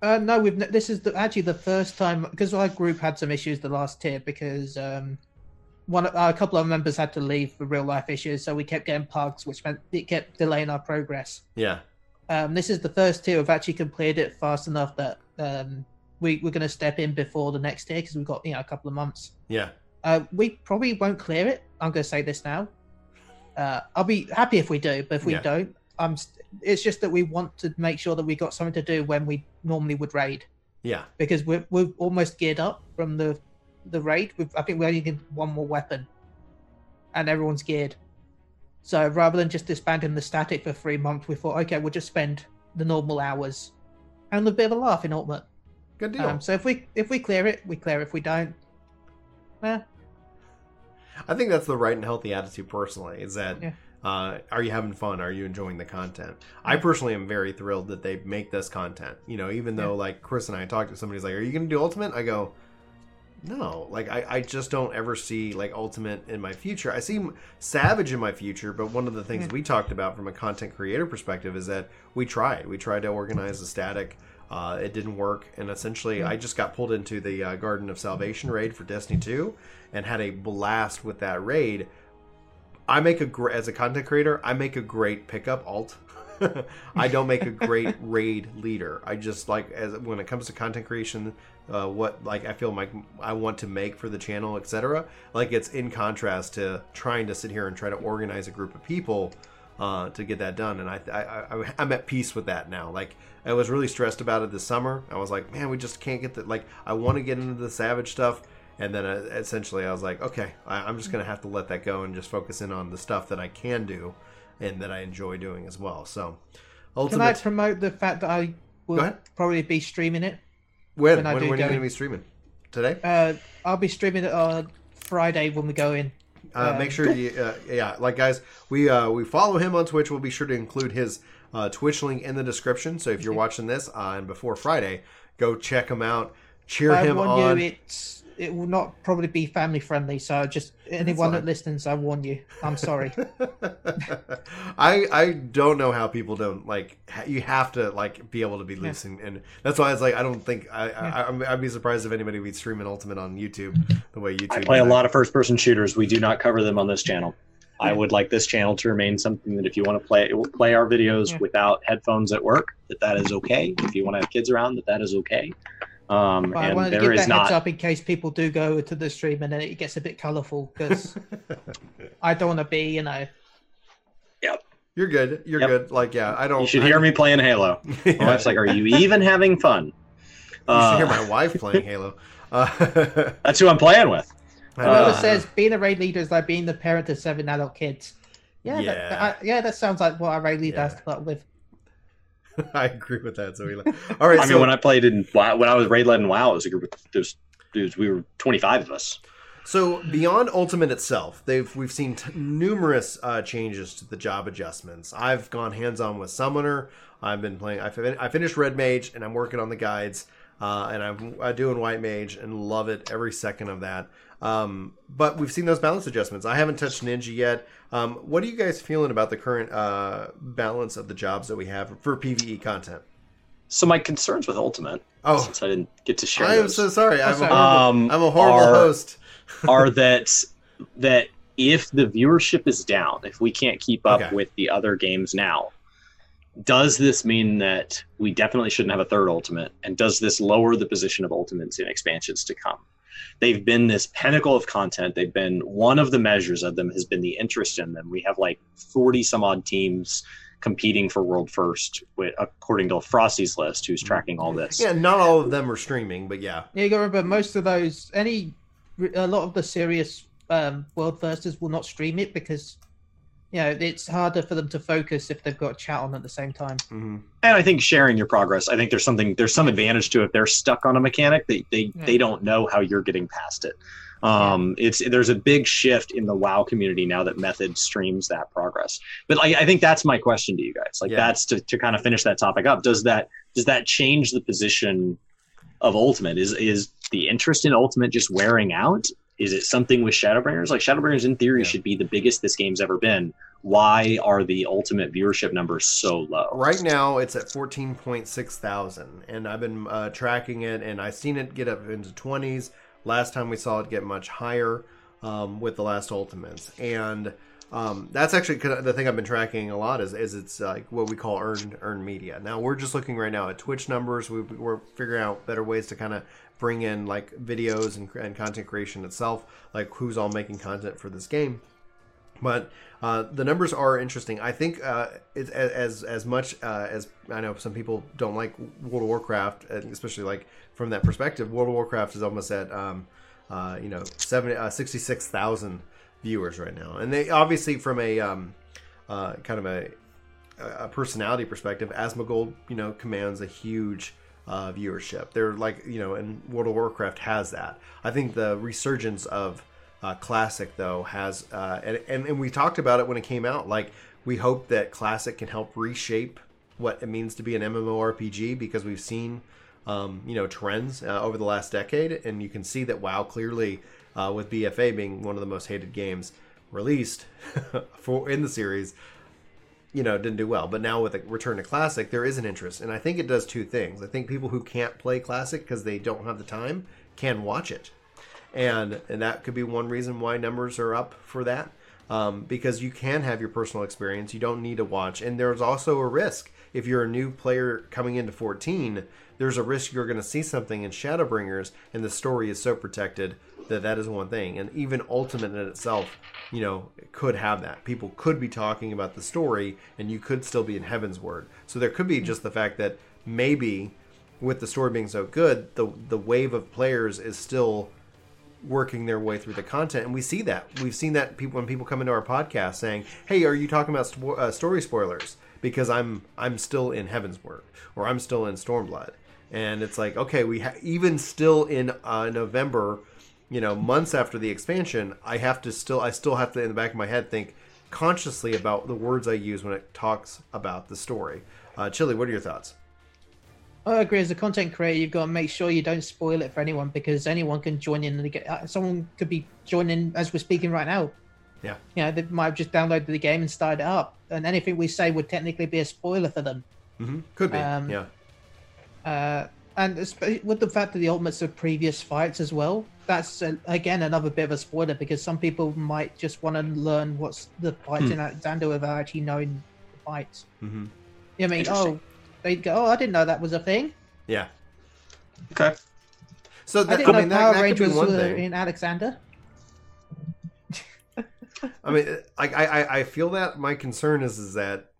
Uh, no, we've. This is the, actually the first time because our group had some issues the last tier because um, one uh, a couple of members had to leave for real life issues, so we kept getting pugs, which meant it kept delaying our progress. Yeah. Um, this is the first tier we've actually completed it fast enough that um, we we're going to step in before the next tier because we've got you know a couple of months. Yeah. Uh, we probably won't clear it. I'm going to say this now. Uh, I'll be happy if we do, but if we Yeah. don't, I'm. St- it's just that we want to make sure that we got something to do when we normally would raid Yeah. because we're we're almost geared up from the the raid. We've, I think we only need one more weapon, and everyone's geared. So rather than just disbanding the static for three months, we thought, okay, we'll just spend the normal hours and a bit of a laugh in ultimate. Good deal. Um, so if we if we clear it, we clear. it. If we don't, Eh, I think that's the right and healthy attitude personally. Is that Yeah. uh, are you having fun? Are you enjoying the content? I personally am very thrilled that they make this content. You know, even though like Chris and I talked to somebody's like, "Are you going to do Ultimate?" I go, "No." Like I, I just don't ever see like Ultimate in my future. I see Savage in my future, but one of the things Yeah. we talked about from a content creator perspective is that we tried. We tried to organize a static. Uh, it didn't work, and essentially, I just got pulled into the uh, Garden of Salvation raid for Destiny 2, and had a blast with that raid. I make a great as a content creator. I make a great pickup alt. I don't make a great raid leader. I just like as when it comes to content creation, uh, what like I feel like I want to make for the channel, etc. Like it's in contrast to trying to sit here and try to organize a group of people uh, to get that done. And I, I, I I'm at peace with that now. Like I was really stressed about it this summer. I was like, man, we just can't get the like. I want to get into the savage stuff. And then uh, essentially, I was like, okay, I'm just going to have to let that go and just focus in on the stuff that I can do and that I enjoy doing as well. So, Can I ultimate. promote the fact that I will probably be streaming it? when when I when, do when are you going to be streaming today? Uh, I'll be streaming it on Friday when we go in. Uh, Um, make sure you, uh, yeah, like guys, we uh, we follow him on Twitch. We'll be sure to include his uh, Twitch link in the description. So if you're watching this uh, and before Friday, go check him out. Cheer I him on. you, it's it will not probably be family friendly. So just anyone that listens, I warn you. I'm sorry. I I don't know how people don't like. ha- You have to like be able to be loose, and, and that's why it's like I don't think I, I I'm- I'd be surprised if anybody would stream an Ultimate on YouTube the way YouTube. I play a lot of first person shooters. We do not cover them on this channel. I would like this channel to remain something that if you want to play play our videos Yeah. without headphones at work, that that is okay. If you want to have kids around, that that is okay. Um, But I and wanted to give is that heads up in case people do go to the stream and then it gets a bit colourful because I don't want to be, you know. Yep. You're good. You're Yep. good. Like yeah, I don't. You should I- hear me playing Halo. Yeah. My wife's like, "Are you even having fun?" You Uh, should hear my wife playing Halo. Uh, that's who I'm playing with. Whoever. Uh, says being a raid leader is like being the parent of seven adult kids. Yeah, Yeah. That, I, yeah, that sounds like what a raid leader Yeah. has to put up with. I agree with that. So we. All right. I so mean, when I played in when I was raid led in WoW, it was a group of there's dudes. We were 25 of us. So beyond Ultimate itself, they've we've seen t- numerous uh, changes to the job adjustments. I've gone hands on with Summoner. I've been playing. I, fin- I finished Red Mage, and I'm working on the guides, uh, and I'm uh, doing White Mage, and love it every second of that. Um, but we've seen those balance adjustments. I haven't touched Ninja yet. Um, what are you guys feeling about the current uh, balance of the jobs that we have for PVE content? So my concerns with Ultimate, Oh, since I didn't get to share I am those, so sorry. I'm a horrible, Um, I'm a horrible are- host. are that that if the viewership is down, if we can't keep up Okay. with the other games now, does this mean that we definitely shouldn't have a third Ultimate? And does this lower the position of Ultimates in expansions to come? They've been this pinnacle of content. They've been one of the measures of them has been the interest in them. We have like 40 some odd teams competing for world first, wi- according to Frosty's list, who's tracking all this. Yeah, not all of them are streaming, but yeah. Yeah, you got to remember most of those, any, a lot of the serious um, world firsters will not stream it because, you know, it's harder for them to focus if they've got chat on at the same time. hmm And I think sharing your progress, I think there's something there's some advantage to it. If they're stuck on a mechanic, they they, Yeah. they don't know how you're getting past it. Um, it's there's a big shift in the WoW community now that Method streams that progress. But I, I think that's my question to you guys. Like Yeah. that's to, to kind of finish that topic up. Does that does that change the position of Ultimate? Is is the interest in Ultimate just wearing out? Is it something with Shadowbringers? Like Shadowbringers in theory Yeah. should be the biggest this game's ever been. Why are the Ultimate viewership numbers so low? Right now, it's at 14.6 thousand, and I've been uh, tracking it, and I've seen it get up into 20s. Last time we saw it get much higher um, with the last Ultimates, and um, that's actually the thing I've been tracking a lot. Is, is it's like what we call earned earned media. Now we're just looking right now at Twitch numbers. We, we're figuring out better ways to kind of bring in like videos and, and content creation itself, like who's all making content for this game. But uh, the numbers are interesting. I think uh, it's as as much uh, as I know some people don't like World of Warcraft, especially like from that perspective. World of Warcraft is almost at um, uh, you know 70, uh, 66,000 viewers right now, and they obviously from a um, uh, kind of a, a personality perspective, Asmongold you know commands a huge uh, viewership. They're like you know, and World of Warcraft has that. I think the resurgence of uh, Classic though has, uh, and, and and we talked about it when it came out. Like we hope that Classic can help reshape what it means to be an MMORPG because we've seen um, you know trends uh, over the last decade, and you can see that WoW clearly uh, with BFA being one of the most hated games released for in the series you know didn't do well. But now with a return to classic there is an interest. And i think it does two things. I think people who can't play classic because they don't have the time can watch it. And and that could be one reason why numbers are up for that. Um, because you can have your personal experience. You don't need to watch. And there's also a risk. If you're a new player coming into 14 there's a risk you're going to see something in shadowbringers and the story is so protected that that is one thing. And even ultimate in itself you know could have that. People could be talking about the story and you could still be in Heavensward. So there could be just the fact that maybe with the story being so good the the wave of players is still working their way through the content. And we see that. We've seen that people when people come into our podcast saying hey are you talking about spo- uh, story spoilers? Because i'm i'm still in Heavensward or i'm still in stormblood. And it's like okay we ha- even still in uh, november you know months after the expansion i have to still i still have to in the back of my head think consciously about the words i use when it talks about the story uh, chili what are your thoughts I agree. As a content creator, you've got to make sure you don't spoil it for anyone because anyone can join in and get. uh, Someone could be joining as we're speaking right now. Yeah. You know, they might have just downloaded the game and started it up, and anything we say would technically be a spoiler for them. mm-hmm. could be Um, yeah Uh, and espe- with the fact that the ultimates are previous fights as well, that's uh, again another bit of a spoiler because some people might just want to learn what's the fights Hmm. in Alexander without actually knowing the fights. mm-hmm. I mean, oh, they'd go, oh, I didn't know that was a thing. yeah Okay. so I that, didn't I mean know Power that could be Rangers one were thing in Alexander. I mean, I, I I feel that my concern is is that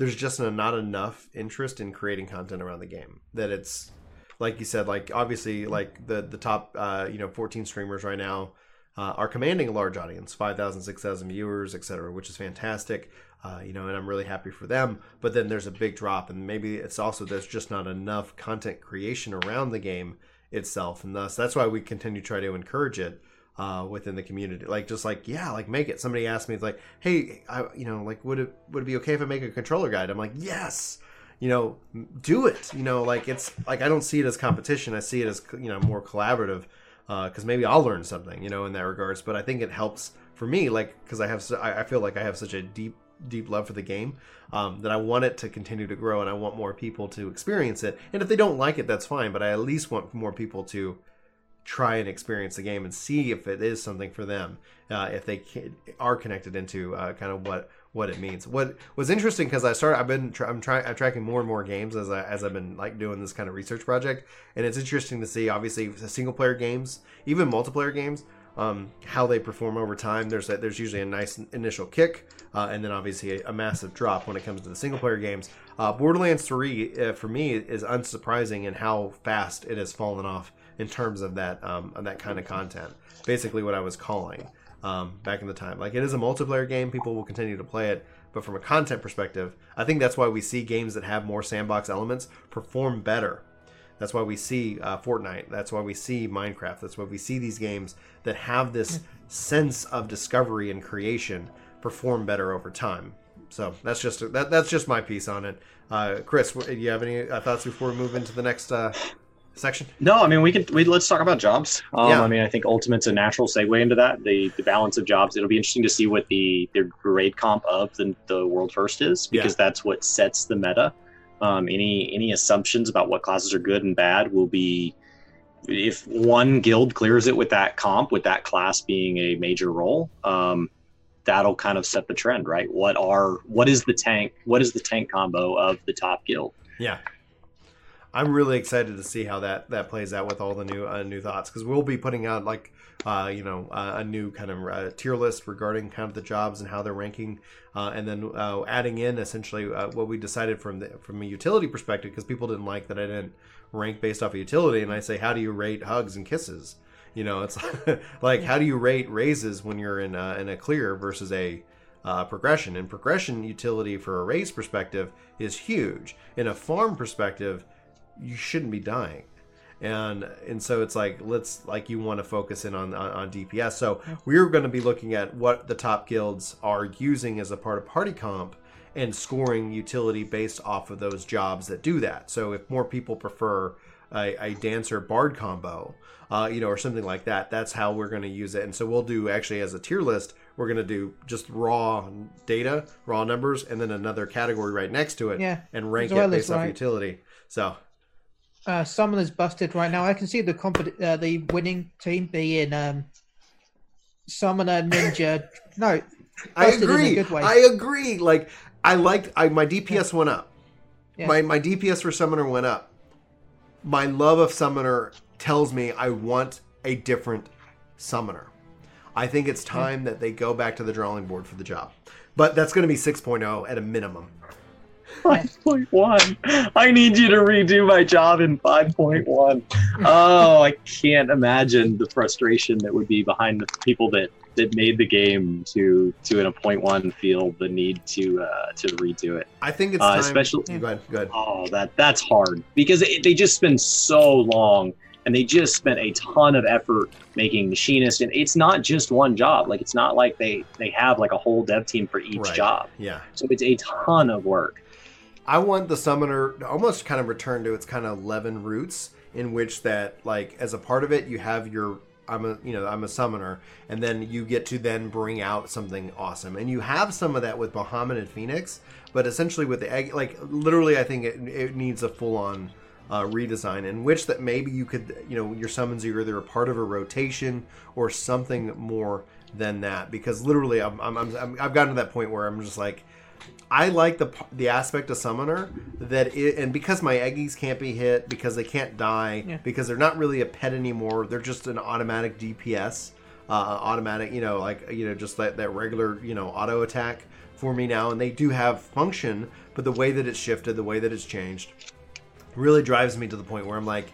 there's just not enough interest in creating content around the game. That it's like you said, like obviously, like the the top uh, you know 14 streamers right now uh, are commanding a large audience, 5,000, 6,000 viewers, etc., which is fantastic. Uh, you know, and I'm really happy for them. But then there's a big drop, and maybe it's also there's just not enough content creation around the game itself, and thus that's why we continue to try to encourage it uh, within the community. Like just like yeah, like make it. Somebody asked me it's like, hey, I, you know, like would it would it be okay if I make a controller guide? I'm like, yes. You know, do it. You know, like it's like I don't see it as competition. I see it as you know more collaborative because maybe I'll learn something. You know, in that regards. But I think it helps for me, like because I have I, I feel like I have such a deep deep love for the game um, that I want it to continue to grow and I want more people to experience it. And if they don't like it, that's fine. But I at least want more people to try and experience the game and see if it is something for them uh, if they can, are connected into uh, kind of what what it means. What was interesting because i started i've been tra- i'm trying i'm tracking more and more games as i as i've been like doing this kind of research project and it's interesting to see obviously single player games even multiplayer games um, how they perform over time. There's a, there's usually a nice initial kick uh, and then obviously a, a massive drop when it comes to the single player games. Uh, borderlands 3 uh, for me is unsurprising in how fast it has fallen off in terms of that um, of that kind of content. Basically, what I was calling um, back in the time. Like it is a multiplayer game; people will continue to play it. But from a content perspective, I think that's why we see games that have more sandbox elements perform better. That's why we see uh, Fortnite. That's why we see Minecraft. That's why we see these games that have this sense of discovery and creation perform better over time. So that's just that, that's just my piece on it. Uh, Chris, do you have any uh, thoughts before we move into the next uh, section? No, I mean we can we let's talk about jobs. Um, Yeah. I mean I think Ultimate's a natural segue into that. The the balance of jobs. It'll be interesting to see what the the grade comp of the the world first is because that's what sets the meta. Um, any any assumptions about what classes are good and bad will be if one guild clears it with that comp with that class being a major role. Um, that'll kind of set the trend, right? What are what is the tank? What is the tank combo of the top guild? Yeah. I'm really excited to see how that that plays out with all the new uh, new thoughts because we'll be putting out like uh, you know uh, a new kind of uh, tier list regarding kind of the jobs and how they're ranking, uh, and then uh, adding in essentially what we decided from the from a utility perspective because people didn't like that I didn't rank based off of utility, and I say how do you rate hugs and kisses? You know, it's like how do you rate raises when you're in in a clear versus a uh, progression. And progression utility for a race perspective is huge. In a farm perspective, you shouldn't be dying. And and so it's like let's like you want to focus in on on, on DPS. So we're going to be looking at what the top guilds are using as a part of party comp and scoring utility based off of those jobs that do that. So if more people prefer a, a dancer bard combo, uh, you know, or something like that, that's how we're going to use it. And so we'll do actually as a tier list, we're going to do just raw data, raw numbers, and then another category right next to it, Yeah, and rank it based as, off right. utility. So Uh, Summoner's busted right now. I can see the compet- uh, the winning team being um, Summoner, Ninja. no, I Busted in a agree. I agree. Like I liked. I my DPS went up. Yeah. My my DPS for summoner went up. My love of summoner tells me I want a different summoner. I think it's time that they go back to the drawing board for the job. But that's going to be 6.0 at a minimum. 5.1. I need you to redo my job in 5.1. Oh, I can't imagine the frustration that would be behind the people that that made the game to to in a point one feel the need to uh, to redo it. I think it's Uh, time. especially Go ahead. Go ahead. Oh, that that's hard because it, they just spend so long and they just spent a ton of effort making machinists and it's not just one job. Like it's not like they they have like a whole dev team for each Right. job. Yeah. So it's a ton of work. I want the summoner to almost kind of return to its kind of Levin roots, in which that like as a part of it, you have your I'm a you know I'm a summoner, and then you get to then bring out something awesome, and you have some of that with Bahamut and Phoenix, but essentially with the egg, like literally, I think it, it needs a full on. Uh, redesign in which that maybe you could you know your summons are either a part of a rotation or something more than that because literally I'm, I'm, I'm, I've gotten to that point where I'm just like I like the the aspect of summoner that it, and because my eggies can't be hit because they can't die Yeah. because they're not really a pet anymore. They're just an automatic DPS, uh, automatic you know like you know just that that regular you know auto attack for me now, and they do have function, but the way that it's shifted, the way that it's changed, really drives me to the point where I'm like.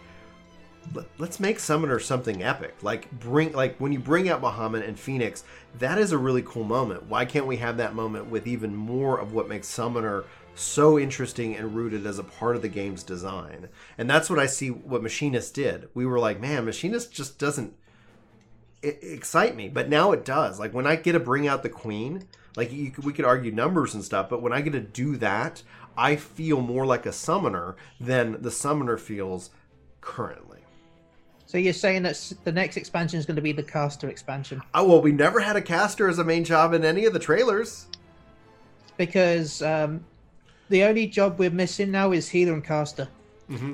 "Let- Let's make Summoner something epic. Like bring like when you bring out Bahamut and Phoenix, that is a really cool moment. Why can't we have that moment with even more of what makes Summoner so interesting and rooted as a part of the game's design? And that's what I see what Machinist did. We were like, man, Machinist just doesn't excite me, but now it does. Like when I get to bring out the Queen, like you, we could argue numbers and stuff, but when I get to do that, I feel more like a summoner than the summoner feels currently. So you're saying that the next expansion is going to be the caster expansion Oh well, we never had a caster as a main job in any of the trailers. because um, the only job we're missing now is healer and caster. Mm-hmm.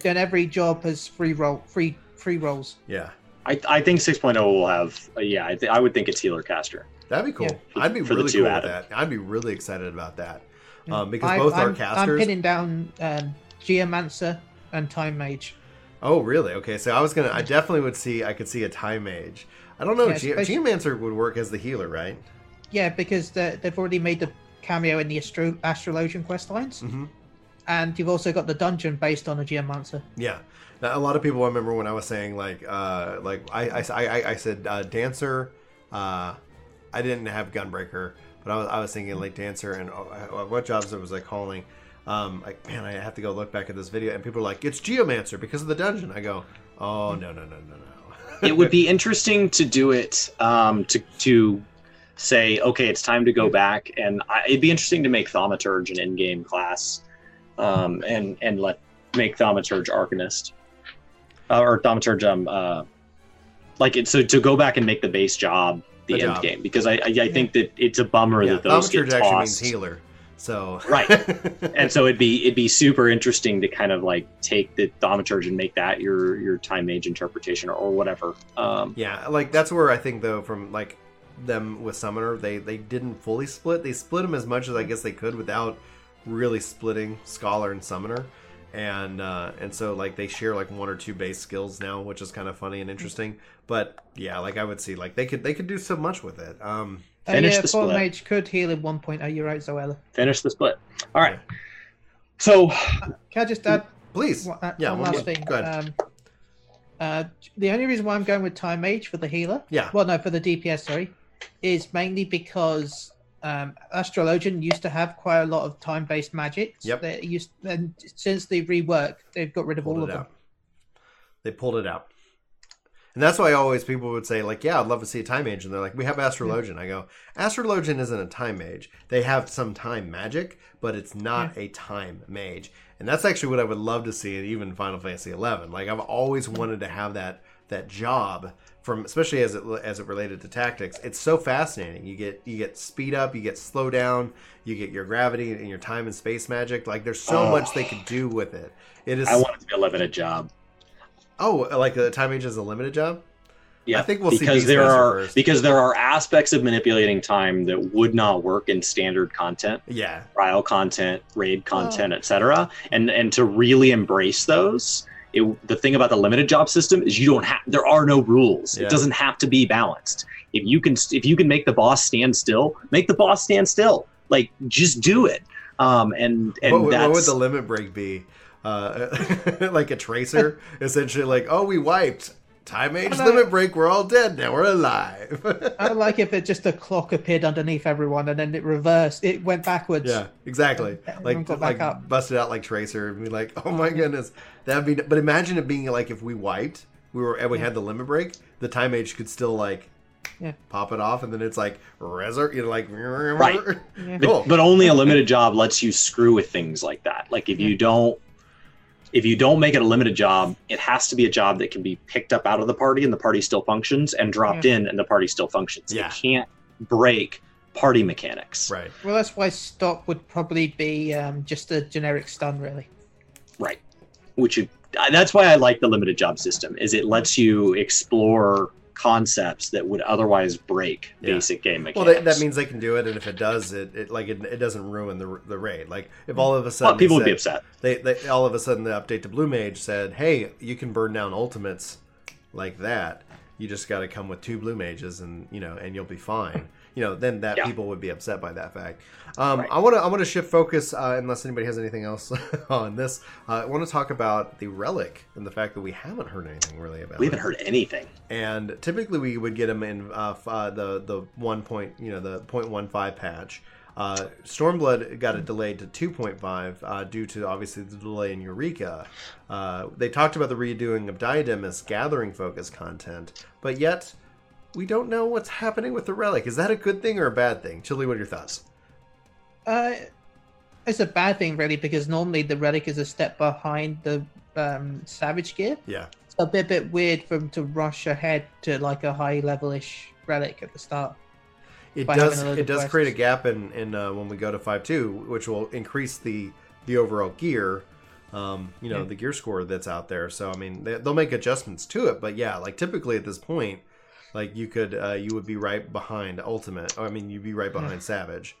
Then every job has free roll, free free rolls. Yeah, I, I think 6.0 will have uh, yeah I, th- I would think it's healer caster. that'd be cool. Yeah. I'd be For really two cool with that. I'd be really excited about that um, because I, both I'm, our I'm pinning down um, Geomancer and Time Mage. Oh, really? Okay, so I was gonna. I definitely would see. I could see a time mage. I don't know. Yeah, Ge- especially- Geomancer would work as the healer, right? Yeah, because they- they've already made the cameo in the Astro- Astrologian quest lines, Mm-hmm. and you've also got the dungeon based on a Geomancer. Yeah. Now, a lot of people I remember when I was saying like, uh, like I, I, I, I said uh, dancer. Uh, I didn't have gunbreaker, but I was, I was thinking like dancer and uh, what jobs I was like calling. Um, like man, I have to go look back at this video, and people are like, it's geomancer because of the dungeon. I go, oh no no no no no. it would be interesting to do it um, to to say okay it's time to go back and I, it'd be interesting to make thaumaturge an in-game class um, and and let make thaumaturge arcanist uh, or thaumaturge um uh, like it so to go back and make the base job the The end job. game because I I, I think that it's a bummer yeah, that those get thaumaturge actually means tossed healer. So Right. and so it'd be it'd be super interesting to kind of like take the thaumaturge and make that your your time mage interpretation or, or whatever um, Yeah, like that's where I think though from like them with Summoner, they they didn't fully split. They split them as much as I guess they could without really splitting Scholar and Summoner. And uh, and so like they share like one or two base skills now, which is kind of funny and interesting. But yeah, like I would see like they could they could do so much with it. Um, Finish yeah, the Fallen split. Mage could heal in 1.0. You're you right, Zoella. finish the split all right so Can I just add please, one, uh, Yeah, one one last thing? Go ahead. Um, uh, the only reason why I'm going with Time Mage for the healer, yeah, well, no, for the DPS, sorry, is mainly because um, Astrologian used to have quite a lot of time-based magic. Yep. They used, and since the rework, they've got rid of all of it them. They pulled it out. And that's why always people would say, like, yeah, I'd love to see a time mage. And they're like, we have Astrologian. I go, Astrologian isn't a time mage. They have some time magic, but it's not a time mage. And that's actually what I would love to see in even Final Fantasy XI. Like, I've always wanted to have that that job from especially as it as it related to tactics it's so fascinating you get you get speed up you get slow down you get your gravity and your time and space magic like there's so Oh. much they could do with it it is I want it to be a limited job. Oh, like the time mage is a limited job? Yeah, I think we'll see because there are first. because there are aspects of manipulating time that would not work in standard content, Yeah. trial content, raid content, etc. And and to really embrace those, it, the thing about the limited job system is you don't have there are no rules. Yeah. It doesn't have to be balanced. If you can if you can make the boss stand still, make the boss stand still. Like just do it. Um, and and What, that's what would the limit break be? Uh, like a tracer, essentially. Like, oh, we wiped time mage no. limit break. We're all dead now. We're alive. I like if it just a clock appeared underneath everyone and then it reversed. It went backwards. yeah, exactly. Like, like up. busted out like tracer and be like, oh my goodness, that'd be. But imagine it being like if we wiped, we were and we had the limit break, the time mage could still like. Yeah. Pop it off, and then it's like resort. You know, like Right. Yeah. But, Cool. but only a limited job lets you screw with things like that. Like if you don't if you don't make it a limited job, it has to be a job that can be picked up out of the party and the party still functions and dropped in and the party still functions. Yeah. It can't break party mechanics. Right. Well, that's why stop would probably be um, just a generic stun, really. Right. Which you, that's why I like the limited job system is it lets you explore concepts that would otherwise break Yeah. basic game Well, mechanics. that, that means they can do it, and if it does, it, it like it, it doesn't ruin the the raid. Like if all of a sudden well, people they would be upset. They, they all of a sudden the update to Blue Mage said, "Hey, you can burn down ultimates like that. You just got to come with two Blue Mages, and you know, and you'll be fine." You know, then that Yeah. people would be upset by that fact. Um, Right. I want to I want to shift focus, uh, unless anybody has anything else on this. Uh, I want to talk about the relic and the fact that we haven't heard anything really about. It. We haven't heard anything. and typically we would get them in uh, uh, the the one point you know the 0.15 patch. Uh, Stormblood got it delayed to 2.5 uh, due to obviously the delay in Eureka. Uh, they talked about the redoing of Diadem as gathering focus content, but yet we don't know what's happening with the relic. Is that a good thing or a bad thing? Chili, what are your thoughts? Uh, it's a bad thing, really, because normally the relic is a step behind the um, Savage gear. Yeah, It's a bit, bit weird for them to rush ahead to like a high level ish relic at the start. it does. having a load It does quests. create a gap in in uh, when we go to five two, which will increase the the overall gear. Um, you know Yeah. the gear score that's out there. So I mean they, they'll make adjustments to it, but yeah, like typically at this point, like you could uh, you would be right behind Ultimate. I mean you'd be right behind Savage.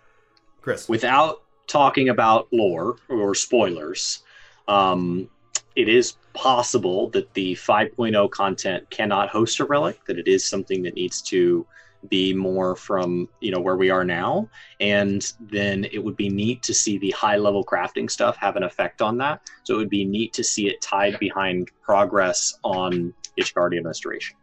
Chris, without talking about lore or spoilers, um, it is possible that the 5.0 content cannot host a relic, that it is something that needs to be more from you know where we are now. And then it would be neat to see the high level crafting stuff have an effect on that. So it would be neat to see it tied behind progress on Ishgardian restoration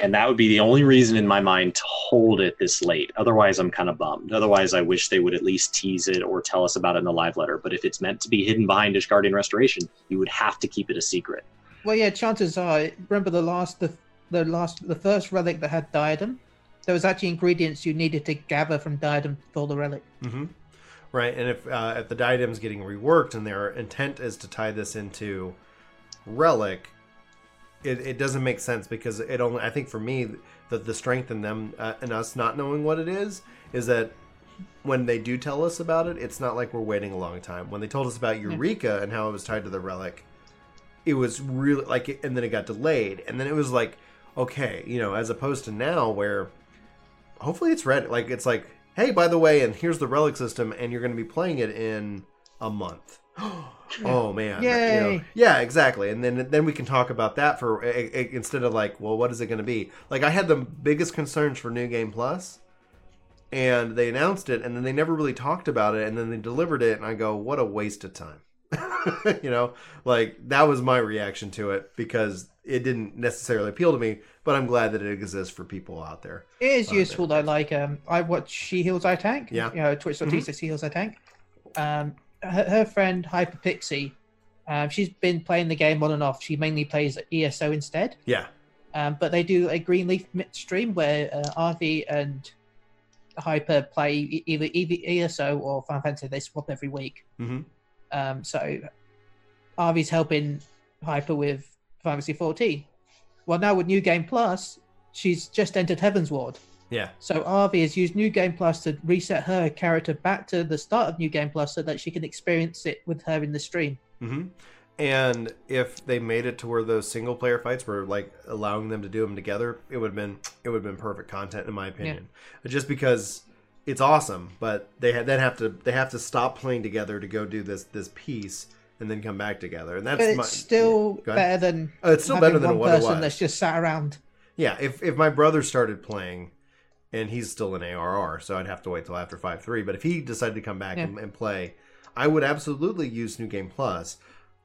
and that would be the only reason in my mind to hold it this late. Otherwise, I'm kind of bummed. Otherwise, I wish they would at least tease it or tell us about it in the live letter. But if it's meant to be hidden behind Ishgardian Restoration, you would have to keep it a secret. Well, yeah, chances are. Remember the last, the, the last, the first relic that had diadem. There was actually ingredients you needed to gather from diadem for the relic. hmm right? And if uh, if the diadem's getting reworked and their intent is to tie this into relic, it, it doesn't make sense because it only. I think for me, the the strength in them uh, and us not knowing what it is is that when they do tell us about it, it's not like we're waiting a long time. When they told us about Eureka and how it was tied to the relic, it was really like, and then it got delayed, and then it was like, okay, you know, as opposed to now where hopefully it's ready. Like it's like, hey, by the way, and here's the relic system, and you're going to be playing it in a month. oh man! you know. Yeah, exactly. And then then we can talk about that for instead of like, well, what is it going to be? Like I had the biggest concerns for New Game Plus, and they announced it, and then they never really talked about it, and then they delivered it, and I go, what a waste of time. you know, like that was my reaction to it because it didn't necessarily appeal to me, but I'm glad that it exists for people out there. It is Oh, useful though. Like um, I watch She Heals I Tank. Yeah. You know, Twitch.tv She Heals I Tank. Um, her, her friend Hyperpixie, um, she's been playing the game on and off. She mainly plays ESO instead. Yeah. Um, but they do a Greenleaf stream where uh, RV and Hyper play either, either ESO or Final Fantasy. They swap every week. hmm Um, so RV's helping Hyper with Final Fantasy 14. Well, now with New Game Plus, she's just entered Heavensward. Yeah. So RV has used New Game Plus to reset her character back to the start of New Game Plus so that she can experience it with her in the stream. hmm And if they made it to where those single player fights were like allowing them to do them together, it would have been it would have been perfect content in my opinion. Just because it's awesome, but they had then have to they have to stop playing together to go do this this piece and then come back together. And that's But it's my, still ahead. better than Oh, it's still better than one person that's just sat around. Yeah, if if my brother started playing, and he's still in ARR, so I'd have to wait till after five three. But if he decided to come back Yeah. and, and play, I would absolutely use New Game Plus.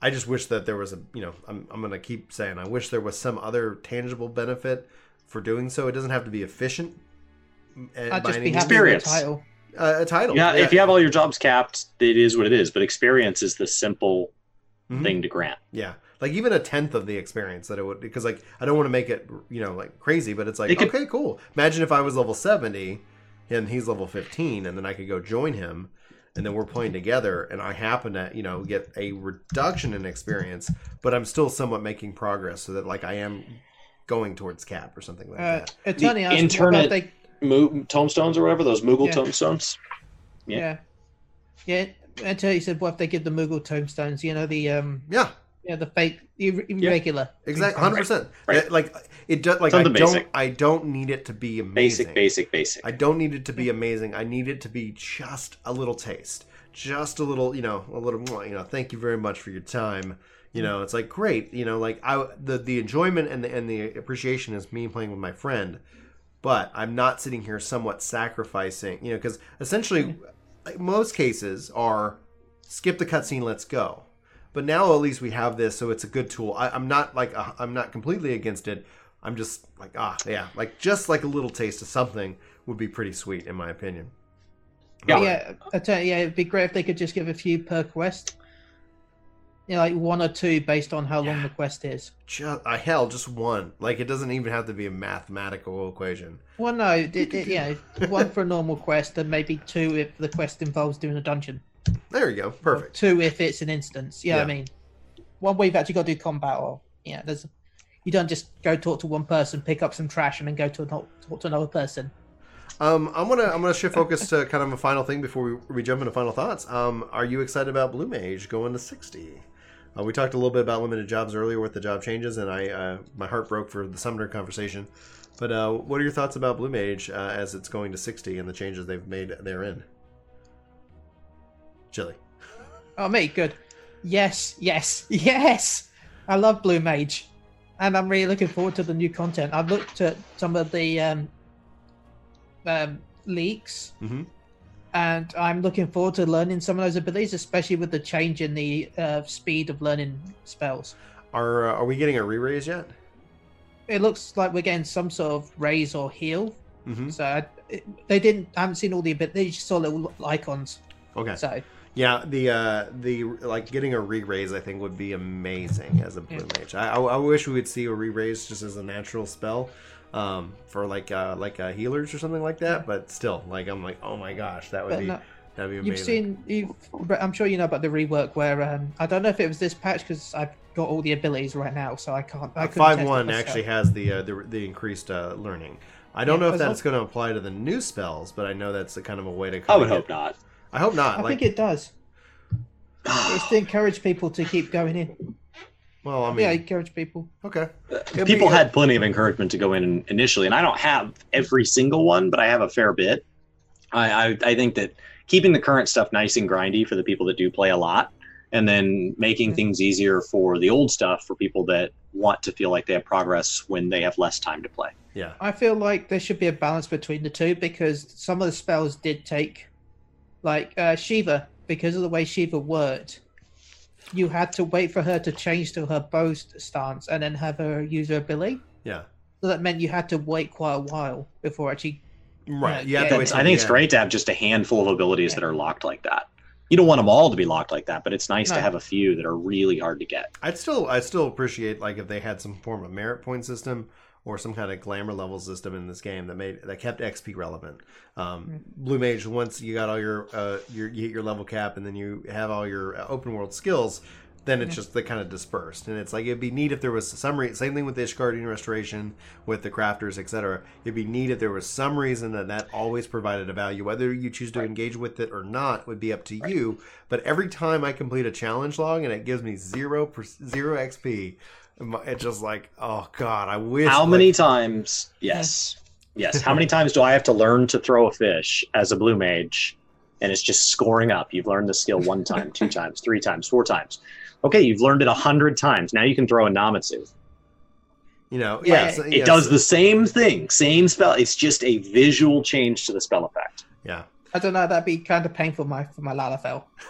I just wish that there was a you know I'm I'm gonna keep saying I wish there was some other tangible benefit for doing so. It doesn't have to be efficient. uh, I'd by just any be means. happy with the Experience. title. Uh, a title. Yeah, if you have all your jobs capped, it is what it is. But experience is the simple Mhm. thing to grant. Yeah, like even a tenth of the experience that it would because like I don't want to make it you know like crazy, but it's like It could- okay, cool. Imagine if I was level seventy and he's level fifteen, and then I could go join him, and then we're playing together, and I happen to you know get a reduction in experience, but I'm still somewhat making progress, so that like I am going towards cap or something like Uh, that. Attorney asked what internet- about they Mo- tomestones or whatever those Moogle tomestones. Yeah. tomestones. Yeah. Yeah. Attorney said, what if they give the Moogle tomestones? You know, the um, Yeah, yeah, the fake, the ir- irregular. exactly, hundred percent. Right. Like it does. Like Something I don't. basic. I don't need it to be amazing. Basic, basic, basic. I don't need it to be amazing. I need it to be just a little taste, just a little, you know, a little, more, you know. Thank you very much for your time. You mm. know, it's like great. You know, like I the the enjoyment and the and the appreciation is me playing with my friend, but I'm not sitting here somewhat sacrificing. You know, because essentially, like, most cases are skip the cutscene, let's go. But now at least we have this, so it's a good tool. I, I'm not like uh, I'm not completely against it. I'm just like ah yeah, like just like a little taste of something would be pretty sweet in my opinion. Yeah, Yeah. yeah, Attorney, yeah. It'd be great if they could just give a few per quest. You know, like one or two based on how long the quest is. Just uh, hell, just one. Like it doesn't even have to be a mathematical equation. Well, no, it, it, yeah, one for a normal quest, and maybe two if the quest involves doing a dungeon. There you go, Or perfect. two if it's an instance. Yeah, Yeah. I mean, one you've actually got to do combat, or yeah, there's. You don't just go talk to one person, pick up some trash, and then go to another, talk to another person. Um, I'm gonna I'm gonna shift focus to kind of a final thing before we, we jump into final thoughts. Um, are you excited about Blue Mage going to 60? Uh, we talked a little bit about limited jobs earlier with the job changes, and I uh, my heart broke for the Summoner conversation. But uh, what are your thoughts about Blue Mage uh, as it's going to 60 and the changes they've made therein? Chili. Oh, me, good. Yes, yes, yes. I love Blue Mage, and I'm really looking forward to the new content. I've looked at some of the um, um, leaks, Mm-hmm. and I'm looking forward to learning some of those abilities, especially with the change in the uh, speed of learning spells. Are uh, are we getting a re-raise yet? It looks like we're getting some sort of raise or heal. Mm-hmm. So I, it, they didn't. I haven't seen all the abilities. They just saw little icons. Okay. So Yeah, the uh the like getting a re-raise I think would be amazing as a blue Yeah. mage. I, I I wish we would see a re-raise just as a natural spell, um, for like uh like uh, healers or something like that. But still, like I'm like, oh my gosh, that would But be no, that'd be amazing. you've seen. You've, I'm sure you know about the rework where um, I don't know if it was this patch because I've got all the abilities right now, so I can't. I Five one actually has the uh, the the increased uh, learning. I don't Yeah, know if that's going to apply to the new spells, but I know that's a kind of a way to. I would get- hope not. I hope not. I like, think it does. It's to encourage people to keep going in. well, I mean, yeah, encourage people. okay. It'd People be- had plenty of encouragement to go in initially, and I don't have every single one, but I have a fair bit. I, I, I think that keeping the current stuff nice and grindy for the people that do play a lot, and then making Mhm. things easier for the old stuff for people that want to feel like they have progress when they have less time to play. yeah. I feel like there should be a balance between the two because some of the spells did take, like uh, Shiva, because of the way Shiva worked. you had to wait for her to change to her bow stance and then have her use her ability. Yeah. So that meant you had to wait quite a while before actually. Right. Yeah, You have yeah, to wait it's- till I think it's end. great to have just a handful of abilities Yeah. that are locked like that. You don't want them all to be locked like that, but it's nice No. to have a few that are really hard to get. I'd still I still appreciate like if they had some form of merit point system or some kind of glamour level system in this game that made that kept XP relevant. Um, Blue Mage once you got all your uh, your you hit your level cap and then you have all your uh, open world skills, then it's just they kind of dispersed. And it's like it'd be neat if there was some re- same thing with the Ishgardian Restoration with the crafters, etc. It'd be neat if there was some reason that that always provided a value, whether you choose to engage with it or not would be up to you. But every time I complete a challenge log and it gives me zero per- zero XP, it's just like, oh god, I wish. How like- many times? Yes. Yes. How many times do I have to learn to throw a fish as a blue mage? And it's just scoring up. You've learned the skill one time, two times, three times, four times. Okay, you've learned it a hundred times. Now you can throw a Namazu. You know, Yeah, yeah, so- It yeah, does so- the same thing, same spell. It's just a visual change to the spell effect. Yeah, I don't know. That'd be kind of painful for my for my Lalafell.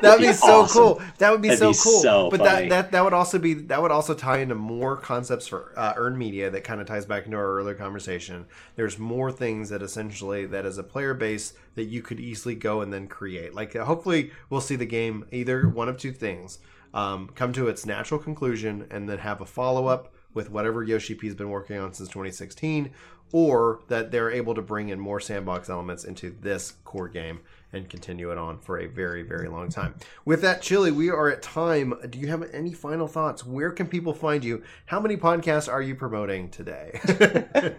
That'd be so Awesome. cool. That would be That'd so be cool. so but funny. that, that that would also be that would also tie into more concepts for uh, earned media that kind of ties back into our earlier conversation. There's more things that essentially that as a player base that you could easily go and then create. Like uh, hopefully we'll see the game either one of two things um, come to its natural conclusion and then have a follow up with whatever Yoshi P's been working on since 2016, or that they're able to bring in more sandbox elements into this core game and continue it on for a very, very long time. With that, Chili, we are at time. Do you have any final thoughts? Where can people find you? How many podcasts are you promoting today?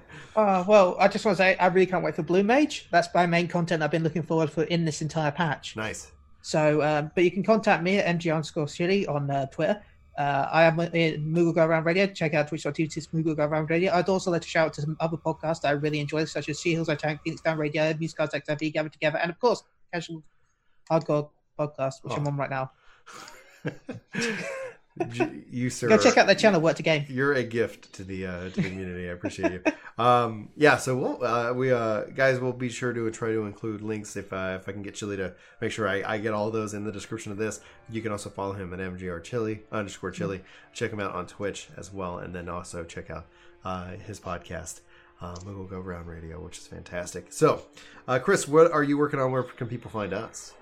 Uh, well, I just want to say I really can't wait for Blue Mage. That's my main content I've been looking forward for in this entire patch. nice. So, um, but you can contact me at mg underscore chili on uh, Twitter. Uh, I am in Moogle Go Around Radio. Check out twitch.tv slash Moogle Go Around Radio. I'd also like to shout out to some other podcasts that I really enjoy, such as She Heals I Tank, Phoenix Down Radio, Music Cards XIV, Gather Together, and of course, Casual Hardcore Podcast, which I'm Oh. on right now. You, sir. Go check out their channel, Work to Game. You're a gift to the uh, to the community. I appreciate you. Um, yeah, so we'll uh, we uh, guys will be sure to try to include links if uh, if I can get Chili to make sure I, I get all those in the description of this. You can also follow him at mgr chili underscore chili. Check him out on Twitch as well, and then also check out uh, his podcast. Uh, Moogle Go Round Radio, which is fantastic. So, uh, Chris, what are you working on? Where can people find us?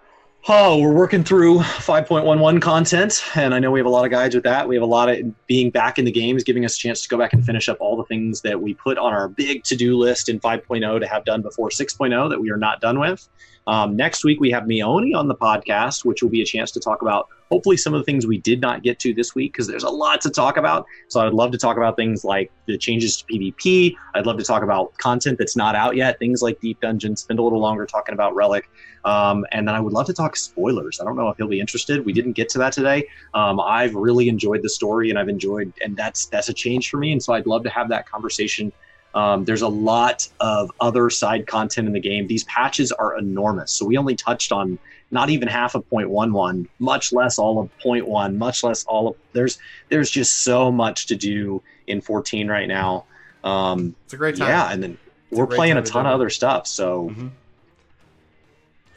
Oh, we're working through 5.11 content, and I know we have a lot of guides with that. We have a lot of being back in the games, giving us a chance to go back and finish up all the things that we put on our big to do list in 5.0 to have done before 6.0 that we are not done with. Um, next week, we have Mioni on the podcast, which will be a chance to talk about hopefully some of the things we did not get to this week because there's a lot to talk about. So I'd love to talk about things like the changes to PvP. I'd love to talk about content that's not out yet, things like Deep Dungeon, spend a little longer talking about Relic. Um, and then I would love to talk spoilers. I don't know if he'll be interested. We didn't get to that today. Um, I've really enjoyed the story, and I've enjoyed, and that's that's a change for me. And so I'd love to have that conversation. Um, there's a lot of other side content in the game. These patches are enormous, so we only touched on not even half of 0.11, much less all of 0.1, much less all of. There's there's just so much to do in 14 right now. Um, It's a great time. yeah, and then It's we're playing a ton of other stuff. So Mhm.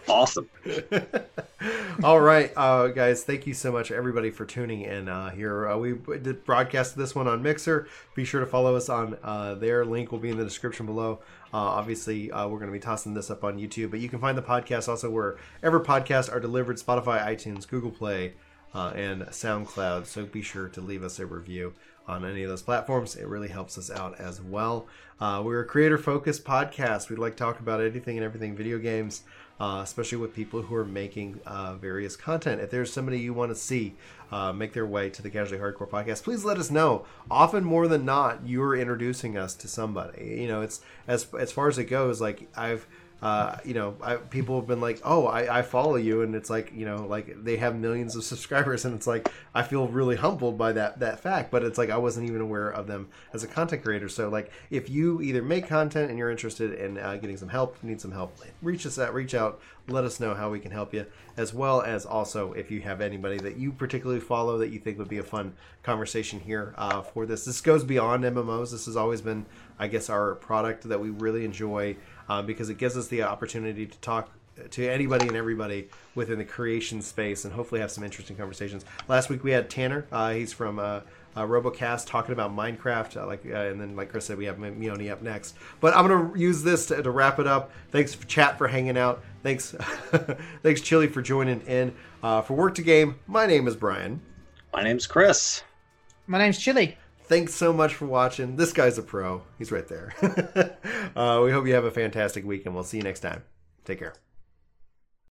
Awesome. All right, uh, guys. Thank you so much, everybody, for tuning in uh, here. Uh, we did broadcast this one on Mixer. Be sure to follow us on uh, there. Link will be in the description below. Uh, obviously, uh, we're going to be tossing this up on YouTube, but you can find the podcast also wherever podcasts are delivered: Spotify, iTunes, Google Play, uh, and SoundCloud. So be sure to leave us a review on any of those platforms. It really helps us out as well. Uh, we're a creator-focused podcast. We'd like to talk about anything and everything video games uh, especially with people who are making uh, various content. If there's somebody you want to see uh, make their way to the Casually Hardcore podcast, please let us know. Often more than not, you're introducing us to somebody. You know, it's as as far as it goes. Like I've. Uh, you know, I, people have been like, "Oh, I, I follow you," and it's like, you know, like they have millions of subscribers, and it's like I feel really humbled by that that fact. But it's like I wasn't even aware of them as a content creator. So, like, if you either make content and you're interested in uh, getting some help, need some help, reach us out, reach out, let us know how we can help you, as well as also if you have anybody that you particularly follow that you think would be a fun conversation here uh, for this. This goes beyond MMOs. This has always been, I guess, our product that we really enjoy uh, because it gives us the opportunity to talk to anybody and everybody within the creation space, and hopefully have some interesting conversations. Last week we had Tanner. Uh, he's from uh, uh, Robocast talking about Minecraft. Uh, like, uh, and then like Chris said, we have Mioni up next. But I'm gonna use this to, to wrap it up. Thanks for chat for hanging out. Thanks, thanks Chili for joining in. Uh, for Work to Game, my name is Brian. My name's Chris. My name's Chili. Thanks so much for watching. This guy's a pro. He's right there. uh, we hope you have a fantastic week, and we'll see you next time. Take care.